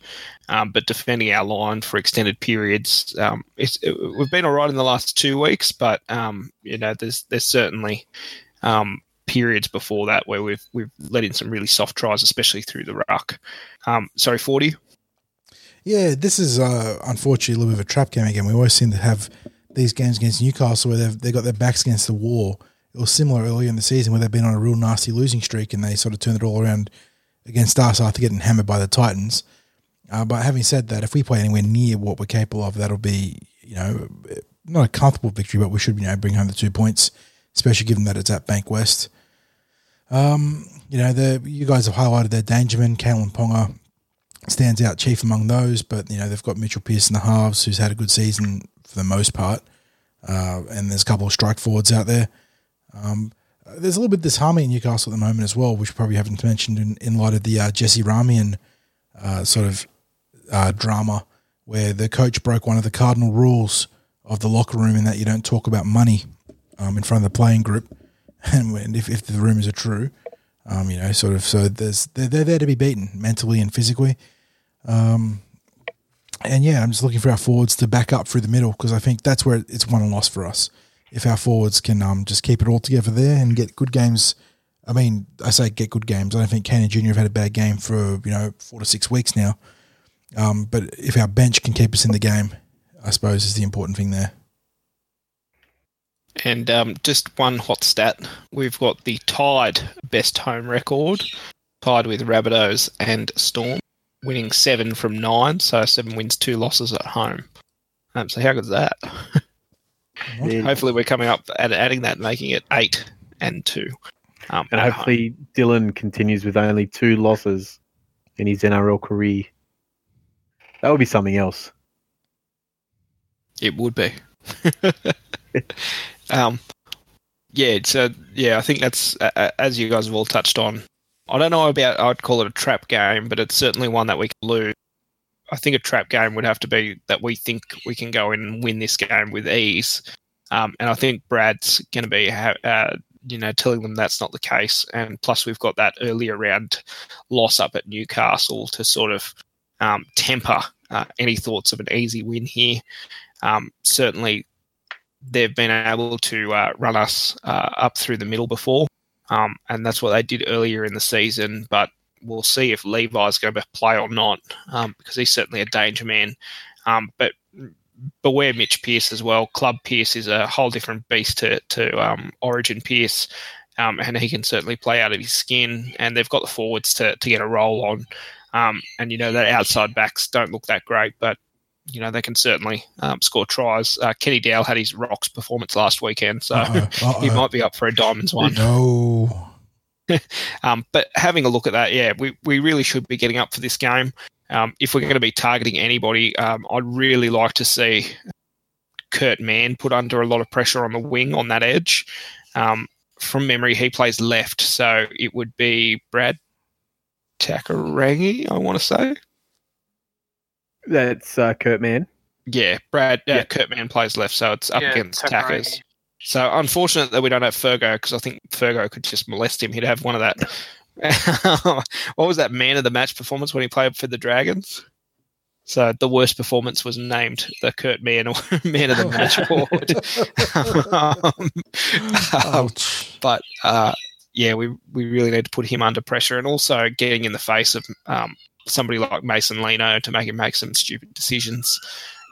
um, but defending our line for extended periods. Um, it, we've been all right in the last two weeks, but um, you know, there's there's certainly um, periods before that where we've we've let in some really soft tries, especially through the ruck. Um, sorry, forty. Yeah, this is uh, unfortunately a little bit of a trap game again. We always seem to have these games against Newcastle where they've they got their backs against the wall. It was similar earlier in the season where they've been on a real nasty losing streak and they sort of turned it all around against us after getting hammered by the Titans. Uh, but having said that, if we play anywhere near what we're capable of, that'll be you know not a comfortable victory, but we should you know bring home the two points, especially given that it's at Bankwest. Um, you know, the you guys have highlighted their Dangerman, Kalyn Ponga, stands out chief among those, but you know they've got Mitchell Pearce in the halves, who's had a good season for the most part, uh, and there's a couple of strike forwards out there. Um, there's a little bit of disharmony in Newcastle at the moment as well, which probably haven't mentioned in, in light of the uh, Jesse Ramien uh, sort of uh, drama, where the coach broke one of the cardinal rules of the locker room in that you don't talk about money um, in front of the playing group, and if, if the rumors are true. Um, you know, sort of. So there's they're, they're there to be beaten mentally and physically. Um, and yeah, I'm just looking for our forwards to back up through the middle because I think that's where it's won and lost for us. If our forwards can um, just keep it all together there and get good games, I mean, I say get good games. I don't think Kane Jr. have had a bad game for you know four to six weeks now. Um, but if our bench can keep us in the game, I suppose is the important thing there. And um, just one hot stat: we've got the tied best home record, tied with Rabbitohs and Storm winning seven from nine, so seven wins, two losses at home. Um, so how good is that? yeah. Hopefully, we're coming up at adding that, making it eight and two. Um, and hopefully, home. Dylan continues with only two losses in his NRL career. That would be something else. It would be. um, yeah, so yeah, I think that's uh, as you guys have all touched on. I don't know about I'd call it a trap game, but it's certainly one that we can lose. I think a trap game would have to be that we think we can go in and win this game with ease. Um, and I think Brad's going to be, uh, you know, telling them that's not the case. And plus, we've got that earlier round loss up at Newcastle to sort of um, temper uh, any thoughts of an easy win here. Um, certainly, they've been able to uh, run us uh, up through the middle before um, and that's what they did earlier in the season. But we'll see if Levi's going to play or not, um, because he's certainly a danger man. Um, but beware Mitch Pearce as well. Club Pearce is a whole different beast to to um, Origin Pearce, um, and he can certainly play out of his skin. And they've got the forwards to to get a roll on. Um, and you know that outside backs don't look that great, but you know they can certainly um, score tries. Uh, Kenny Dow had his rocks performance last weekend, so Uh-oh. Uh-oh. he might be up for a diamonds one. No. um, but having a look at that, yeah, we, we really should be getting up for this game. Um, if we're going to be targeting anybody, um, I'd really like to see Kurt Mann put under a lot of pressure on the wing on that edge. Um, from memory, he plays left, so it would be Brad Takairangi, I want to say. That's uh, Kurt Mann. Yeah, Brad uh, yeah. Kurt Mann plays left, so it's up yeah, against Tackers. So unfortunate that we don't have Fergo because I think Fergo could just molest him. He'd have one of that. what was that man of the match performance when he played for the Dragons? So the worst performance was named the Kurt Mann Man of the Match award. um, but uh, yeah, we we really need to put him under pressure, and also getting in the face of um, somebody like Mason Lino to make him make some stupid decisions.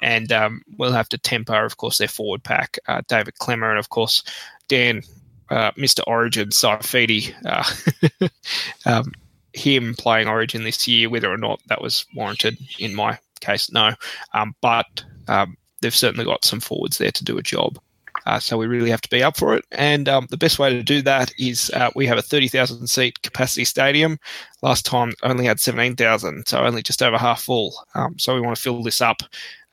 And um, we'll have to temper, of course, their forward pack. Uh, David Klemmer and, of course, Dan uh, Mr. Origin Saifiti, uh, um, him playing Origin this year, whether or not that was warranted in my case, no. Um, but um, they've certainly got some forwards there to do a job. Uh, so we really have to be up for it. And um, the best way to do that is uh, we have a 30,000 seat capacity stadium. Last time only had 17,000, so only just over half full. Um, so we want to fill this up.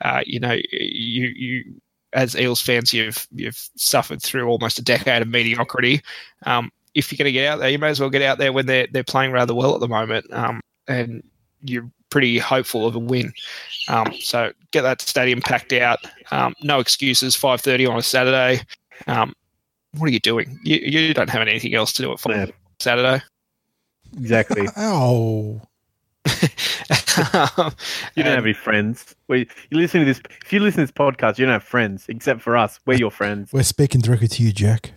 Uh, you know, you you as Eels fans, you've you've suffered through almost a decade of mediocrity. Um, if you're going to get out there, you may as well get out there when they're they're playing rather well at the moment, um, and you're pretty hopeful of a win. Um, so get that stadium packed out. Um, no excuses. Five thirty on a Saturday. Um, what are you doing? You, you don't have anything else to do at yeah. Saturday. Exactly. oh. you don't have any friends. We, you listen to this. If you listen to this podcast, you don't have friends except for us. We're your friends. We're speaking directly to you, Jack.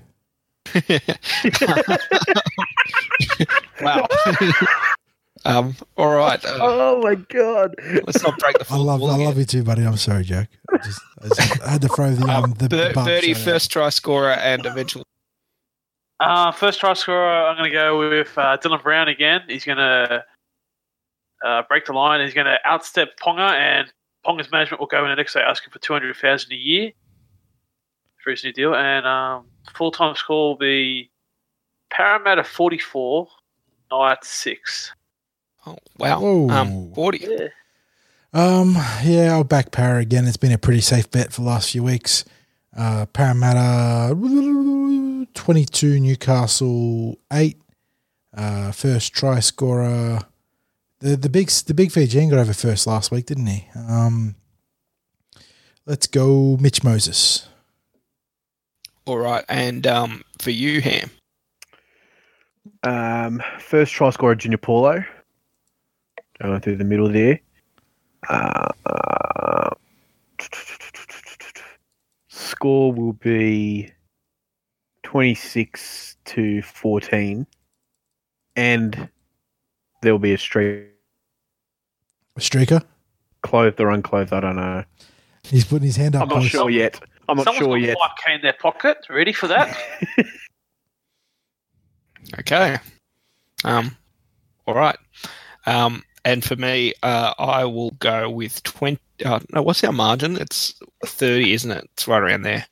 wow. um. All right. Uh, oh my god. Let's not break the. I love. I love you too, buddy. I'm sorry, Jack. I, just, I, just, I had to throw the um, um the Bir- Birdie first try scorer and eventually. Uh, first try scorer, I'm going to go with uh, Dylan Brown again. He's going to uh, break the line. He's going to outstep Ponga, and Ponga's management will go in the next day asking for two hundred thousand a year for his new deal. And um, full time score will be Parramatta forty four, Knights six. Oh wow! Um, forty. Yeah. Um, yeah, I'll back Parra again. It's been a pretty safe bet for the last few weeks. Uh, Parramatta 22, Newcastle 8. Uh, first try scorer the the big the big Fijian got over first last week, didn't he? Um, let's go, Mitch Moses. All right, and um, for you, Ham. Um, first try scorer, Junior Paulo. Going through the middle there. Uh, uh, score will be 26 to 14. And there will be a streak a streaker? Clothed or unclothed, I don't know. He's putting his hand up. I'm not sure yet. I'm not Someone's sure yet. Someone's in their pocket. Ready for that? okay. Um. All right. Um. And for me, uh, I will go with twenty. Uh, no, what's our margin? It's thirty, isn't it? It's right around there.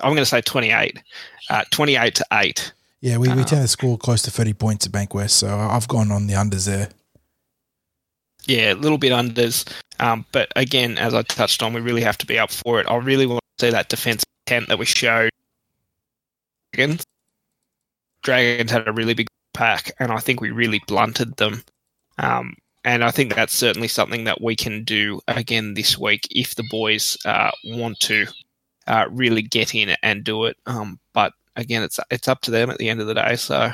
I'm going to say twenty-eight. Uh, twenty-eight to eight. Yeah, we, we uh, tend to score close to 30 points at Bankwest, so I've gone on the unders there yeah, a little bit unders. Um, but again, as I touched on, we really have to be up for it. I really want to see that defense intent that we showed. Dragons. Dragons had a really big pack, and I think we really blunted them. Um, and I think that's certainly something that we can do again this week if the boys uh, want to uh, really get in and do it. Um, but again, it's it's up to them at the end of the day. So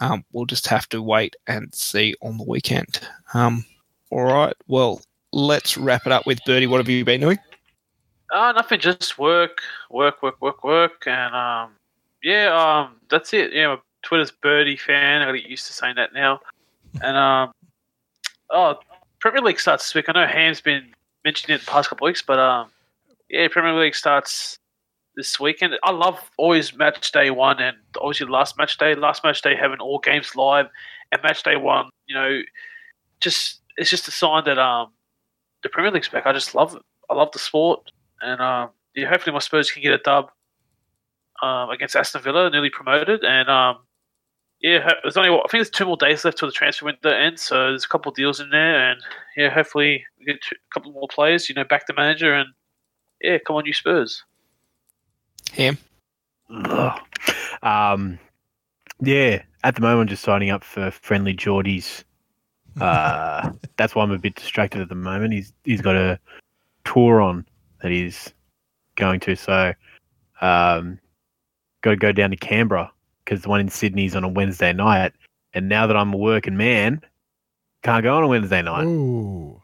um, we'll just have to wait and see on the weekend. Um, all right. Well, let's wrap it up with Birdie. What have you been doing? Uh, nothing. Just work, work, work, work, work, and um, yeah, um, that's it. Yeah, Twitter's birdie fan. I get used to saying that now. And um, oh, Premier League starts this week. I know Ham's been mentioning it the past couple of weeks, but um, yeah, Premier League starts this weekend. I love always match day one and obviously last match day. Last match day having all games live and match day one. You know, just it's just a sign that um the Premier League's back. I just love it. I love the sport, and um, yeah, hopefully my Spurs can get a dub um, against Aston Villa, newly promoted, and um, yeah, there's only I think there's two more days left till the transfer window ends, so there's a couple deals in there, and yeah, hopefully we get a couple more players, you know, back the manager, and yeah, come on, you Spurs. Him. Um, yeah, at the moment, I'm just signing up for friendlyjordies. Uh, that's why I'm a bit distracted at the moment. He's he's got a tour on that he's going to, so um, got to go down to Canberra because the one in Sydney's on a Wednesday night. And now that I'm a working man, can't go on a Wednesday night. Ooh.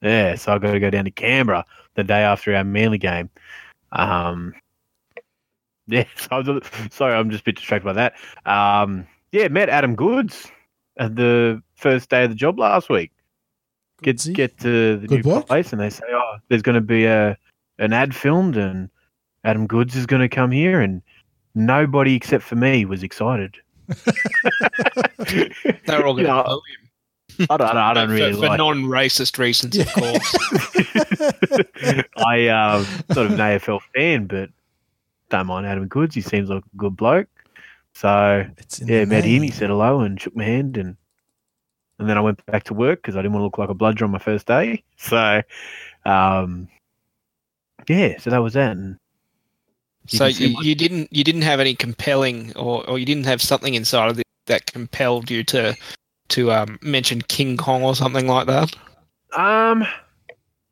Yeah, so I've got to go down to Canberra the day after our Manly game. Um, yeah, so I was, sorry, I'm just a bit distracted by that. Um, yeah, met Adam Goodes at the first day of the job last week. Get Goodsy. get to the Good new bloke. place, and they say, oh, there's going to be a an ad filmed, and Adam Goodes is going to come here, and nobody except for me was excited. They're all going to You know, blow him. I don't, I don't for, really for like. non-racist reasons, of course. I um, sort of an AFL fan, but don't mind Adam Goodes. He seems like a good bloke. So It's yeah, the met him. He said hello and shook my hand, and and then I went back to work because I didn't want to look like a bludger on my first day. So, um, yeah, so that was that. And You so you, my- you didn't you didn't have any compelling or, or you didn't have something inside of it that compelled you to to um, mention King Kong or something like that. um,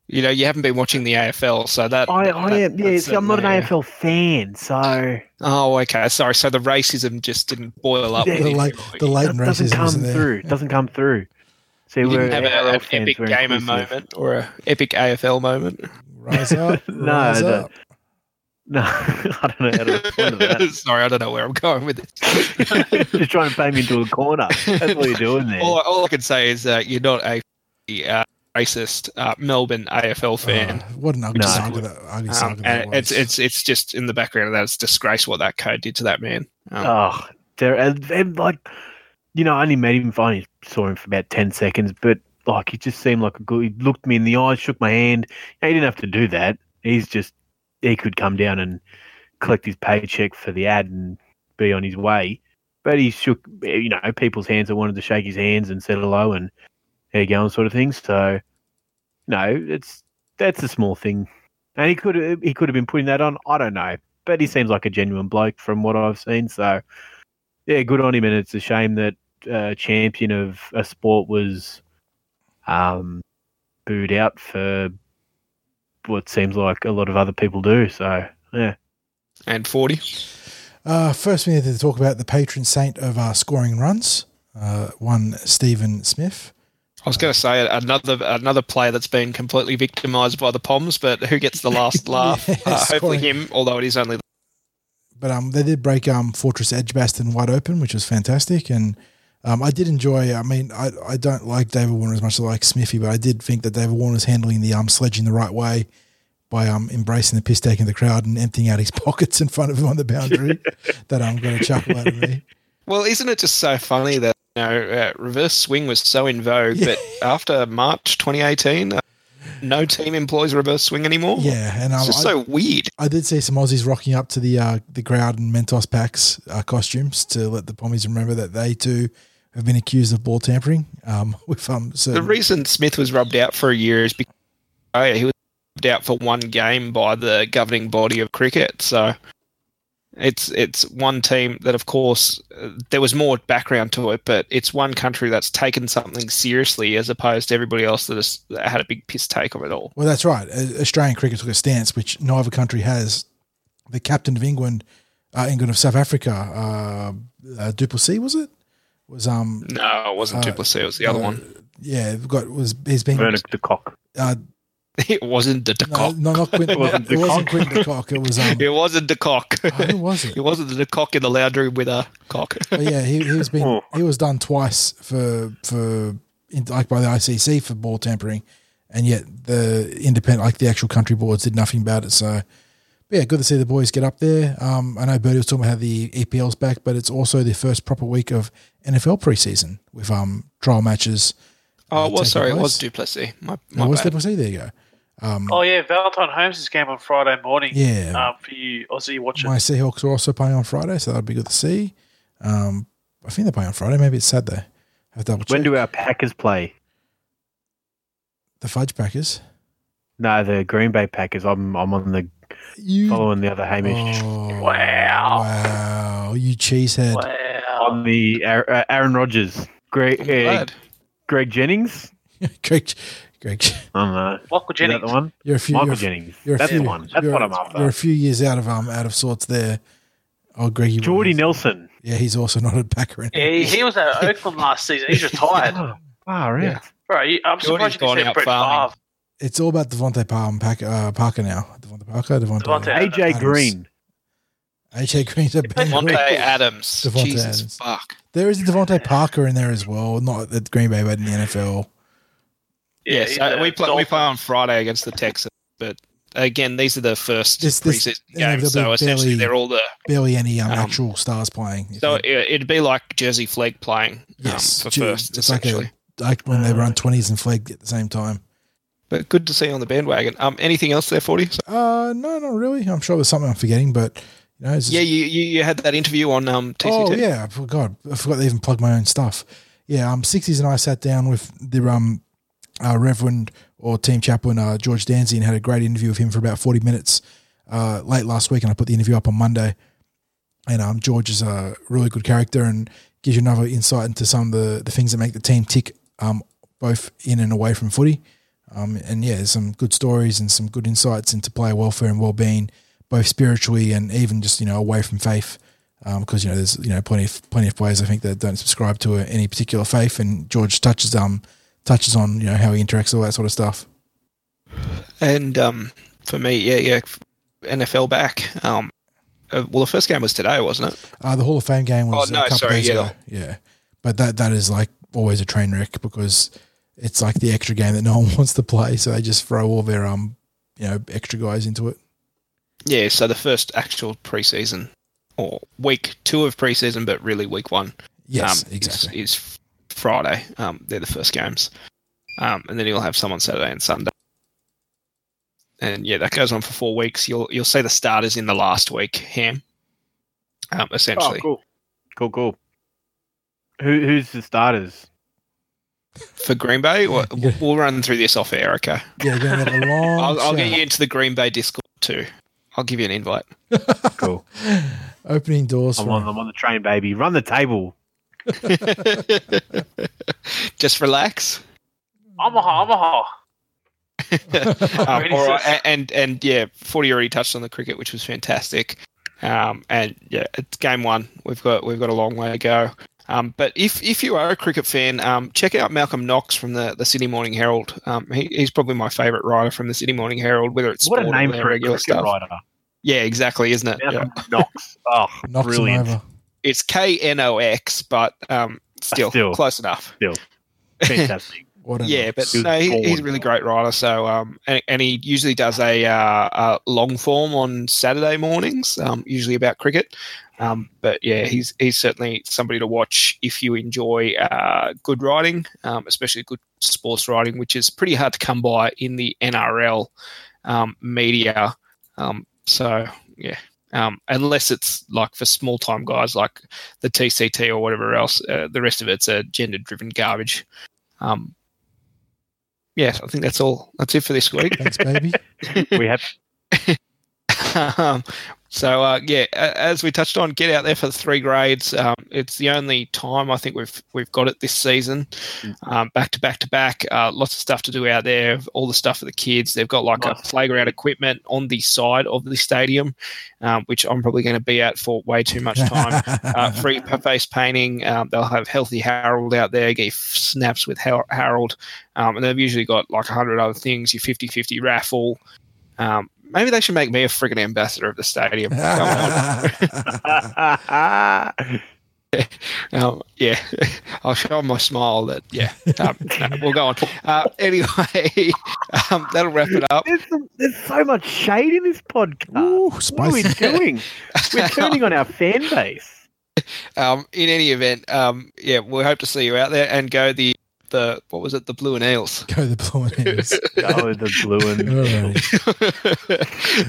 You know, you haven't been watching the AFL, so that I, I that- am yeah. See, I'm not an certainly a- AFL fan, so Oh, okay. Sorry. So the racism just didn't boil up. Yeah, the, you. late, the latent it doesn't racism come isn't there. through. It doesn't come through. See, You we're didn't have a, an epic gamer inclusive. moment or a epic AFL moment. Rise up. No, rise no. up. No, I don't know how to respond to that. Sorry, I don't know where I'm going with this. Just trying to paint me into a corner. That's what you're doing there. all, all I can say is that you're not a uh, racist uh, Melbourne AFL fan. Oh, what an ugly No. saga that ugly Um, saga that and was. it's it's it's just in the background of that. It's disgrace what that code did to that man. Um, Oh, there and, and like, you know, I only met him. I only saw him for about ten seconds, but like, he just seemed like a good. He looked me in the eyes, shook my hand. He didn't have to do that. He's just he could come down and collect his paycheck for the ad and be on his way. But he shook, you know, people's hands that wanted to shake his hands and said hello and how you going, sort of thing. So, no, it's that's a small thing, and he could have he could have been putting that on. I don't know, but he seems like a genuine bloke from what I've seen. So, yeah, good on him. And it's a shame that uh, champion of a sport was um, booed out for what seems like a lot of other people do. So, yeah. and forty. Uh, first, we need to talk about the patron saint of our scoring runs, uh, one Steven Smith. I was going to say another another player that's been completely victimised by the Poms, but who gets the last laugh? Yeah, uh, hopefully scoring. him, although it is only. But um, they did break um, Fortress Edgbaston wide open, which was fantastic. And um, I did enjoy. I mean, I, I don't like David Warner as much as I like Smithy, but I did think that David Warner's handling the um sledging the right way by um embracing the piss take in the crowd and emptying out his pockets in front of him on the boundary. that I'm going to chuckle out of me. Well, isn't it just so funny that know uh, reverse swing was so in vogue, Yeah. but after March 2018, uh, no team employs reverse swing anymore. Yeah, and um, it's just I, so weird. I did see some Aussies rocking up to the uh, the crowd in Mentos packs uh, costumes to let the Pommies remember that they too have been accused of ball tampering. Um, with um, The reason Smith was rubbed out for a year is because oh, yeah, he was rubbed out for one game by the governing body of cricket. So it's it's one team that, of course, uh, there was more background to it, but it's one country that's taken something seriously as opposed to everybody else that has that had a big piss take of it all. well, that's right. Uh, Australian cricket took a stance which no other country has. The captain of England, uh, England of South Africa, uh, uh, du Plessis was it? Was um No, it wasn't Uh, du Plessis. It was the other uh, one. yeah got was he's been Vernon de Kock. It wasn't the No, Cock. no, not Quint. It wasn't it wasn't DeCock. Quint de Cock. It was um. It wasn't the cock. oh, who was it? It wasn't the cock in the lounge room with a cock. But yeah, he, he was been Oh. he was done twice for for in, like by the ICC for ball tampering, and yet the independent like the actual country boards did nothing about it. So, but yeah, good to see the boys get up there. Um, I know Bertie was talking about how the EPL's back, but it's also the first proper week of NFL preseason with um trial matches. Oh, uh, it was taking sorry, it was du Plessis. My, No, my what's bad. the There you go. Um, Oh yeah, Valentine Holmes' game on Friday morning. Yeah. Um, for you Aussie watchers. My Seahawks are also playing on Friday, so that'd be good to see. Um, I think they're playing on Friday. Maybe it's Saturday. Have double check. When do our Packers play? the Fudge Packers? No, the Green Bay Packers. I'm I'm on the You following the other Hamish. Oh, Wow. Wow. You cheesehead. Wow. On the Aaron, uh, Aaron Rodgers. Greg I'm uh. Greg Jennings. Greg, Greg, I don't know. Michael Jennings. the one? you're a few. Michael you're, Jennings. you're a That's few, the one. That's what I'm after. You're a few years out of um out of sorts there. Oh, Greggy. Jordy Williams. Nelson. Yeah, he's also not a backer. anymore. Yeah, he, he was at Oakland last season. He's retired. Oh, wow, right. Yeah. Bro, you, I'm Jordy's surprised you gone said out Brett farming. Favre. It's all about Devontae Palm, Pack, uh, Parker now. DeVante Parker, Devontae. Devontae AJ Adams. Green. AJ Green's a bang. Devontae Green. Adams. Devontae Jesus Adams. fuck. There is a DeVante Parker in there as well, not at Green Bay, but in the NFL. Yeah, he's so we play we play on Friday against the Texans, but again, these are the first This- this- preseason games, there'll so be essentially barely- they're all the. Barely any um, Um, actual stars playing. So it, it'd be like Jersey Flegg playing yes, um, for Ju- first, it's like essentially. a like when they run twenties and Flegg at the same time. but good to see you on the bandwagon. Um, anything else there, forty? Uh, no, not really. I'm sure there's something I'm forgetting, but you know, it's Yeah, you, you you had that interview on um TCT. Oh yeah, I forgot. I forgot to even plug my own stuff. Yeah, um, sixties and I sat down with the um, uh, Reverend or team chaplain uh, George Danzy and had a great interview with him for about forty minutes uh, late last week, and I put the interview up on Monday. And um, George is a really good character and gives you another insight into some of the, the things that make the team tick, um, both in and away from footy. Um, and yeah, there's some good stories and some good insights into player welfare and well-being, both spiritually and even just you know away from faith. Because you know there's you know plenty of plenty of players I think that don't subscribe to any particular faith, and George touches um touches on you know how he interacts all that sort of stuff. And um, for me, yeah, yeah, NFL back. Um, uh, well, the first game was today, wasn't it? Uh, the Hall of Fame game was Oh, no, a couple sorry, days yeah. ago. Yeah, but that that is like always a train wreck because it's like the extra game that no one wants to play, so they just throw all their um you know extra guys into it. Yeah. So the first actual preseason or week two of preseason, but really week one. Yes, um, exactly. Is, is Friday. Um, they're the first games, um, and then you'll have some on Saturday and Sunday. And yeah, that goes on for four weeks. You'll you'll see the starters in the last week. Ham, um, Oh, essentially cool. Cool, cool. Who, who's the starters? for Green Bay. We'll, we'll run through this off air. Okay, Yeah, going to have a long. I'll, I'll get you into the Green Bay Discord too. I'll give you an invite. Cool. Opening doors I'm on, I'm on the train, baby. Run the table. Just relax. Omaha, Omaha. um, Really all right, sis. and and yeah, Forty already touched on the cricket, which was fantastic. Um, and yeah, it's game one. We've got we've got a long way to go. Um, but if if you are a cricket fan, um, check out Malcolm Knox from the, the Sydney Morning Herald. Um, he, he's probably my favourite writer from the Sydney Morning Herald, whether it's What a sport or name their for a regular cricket stuff. writer. Yeah, exactly, isn't it? Yeah. Malcolm Knox. Oh, knocks brilliant. Him over. It's K N O X, but um, still, Still. close enough. Still, Fantastic. What Yeah, but no, he, he's a really great writer. So, um, and, and he usually does a, uh, a long form on Saturday mornings, um, usually about cricket. Um, but yeah, he's he's certainly somebody to watch if you enjoy uh, good writing, um, especially good sports writing, which is pretty hard to come by in the NRL um, media. Um, so yeah. Um, unless it's like for small time guys like the TCT or whatever else, uh, the rest of it's a gender driven garbage. Um, yes, I think that's all. That's it for this week. Thanks, baby. we have um, So uh, yeah, as we touched on, get out there for the three grades. Um, it's the only time I think we've we've got it this season, um, back to back to back. Uh, lots of stuff to do out there. All the stuff for the kids. They've got like nice. a playground equipment on the side of the stadium, um, which I'm probably going to be at for way too much time. uh, free face painting. Um, they'll have healthy Harold out there. Get snaps with Harold, um, and they've usually got like a hundred other things. Your 50-50 raffle. Um, maybe they should make me a friggin' ambassador of the stadium. um, yeah, I'll show them my smile. That yeah, um, no, we'll go on. Uh, anyway, um, that'll wrap it up. There's, some, there's, so much shade in this podcast. Ooh, what are we doing? We're turning on our fan base. Um, in any event, um, yeah, we hope to see you out there and go the the what was it? The blue and ales. Go the blue and ales. Go the blue and.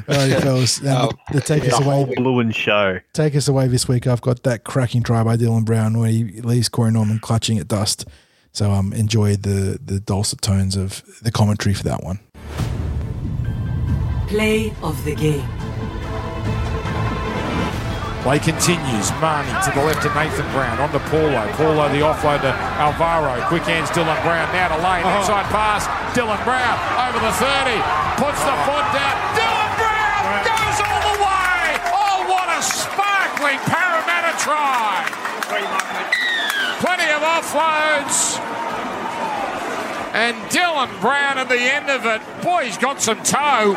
All right, fellas. Um, the, take us away. Blue and show. Take us away this week. I've got that cracking try by Dylan Brown where he leaves Corey Norman clutching at dust. So um, enjoy the the dulcet tones of the commentary for that one. Play of the game. Play continues. Mahoney to the left of Nathan Brown. On to Paulo. Paulo the offload to Alvaro. Quick hands Dylan Brown. Now to Lane. Oh. Inside pass. Dylan Brown over the 30. Puts the foot down. Dylan Brown goes all the way. Oh, what a sparkling Parramatta try. Plenty of offloads. And Dylan Brown at the end of it. Boy, he's got some toe.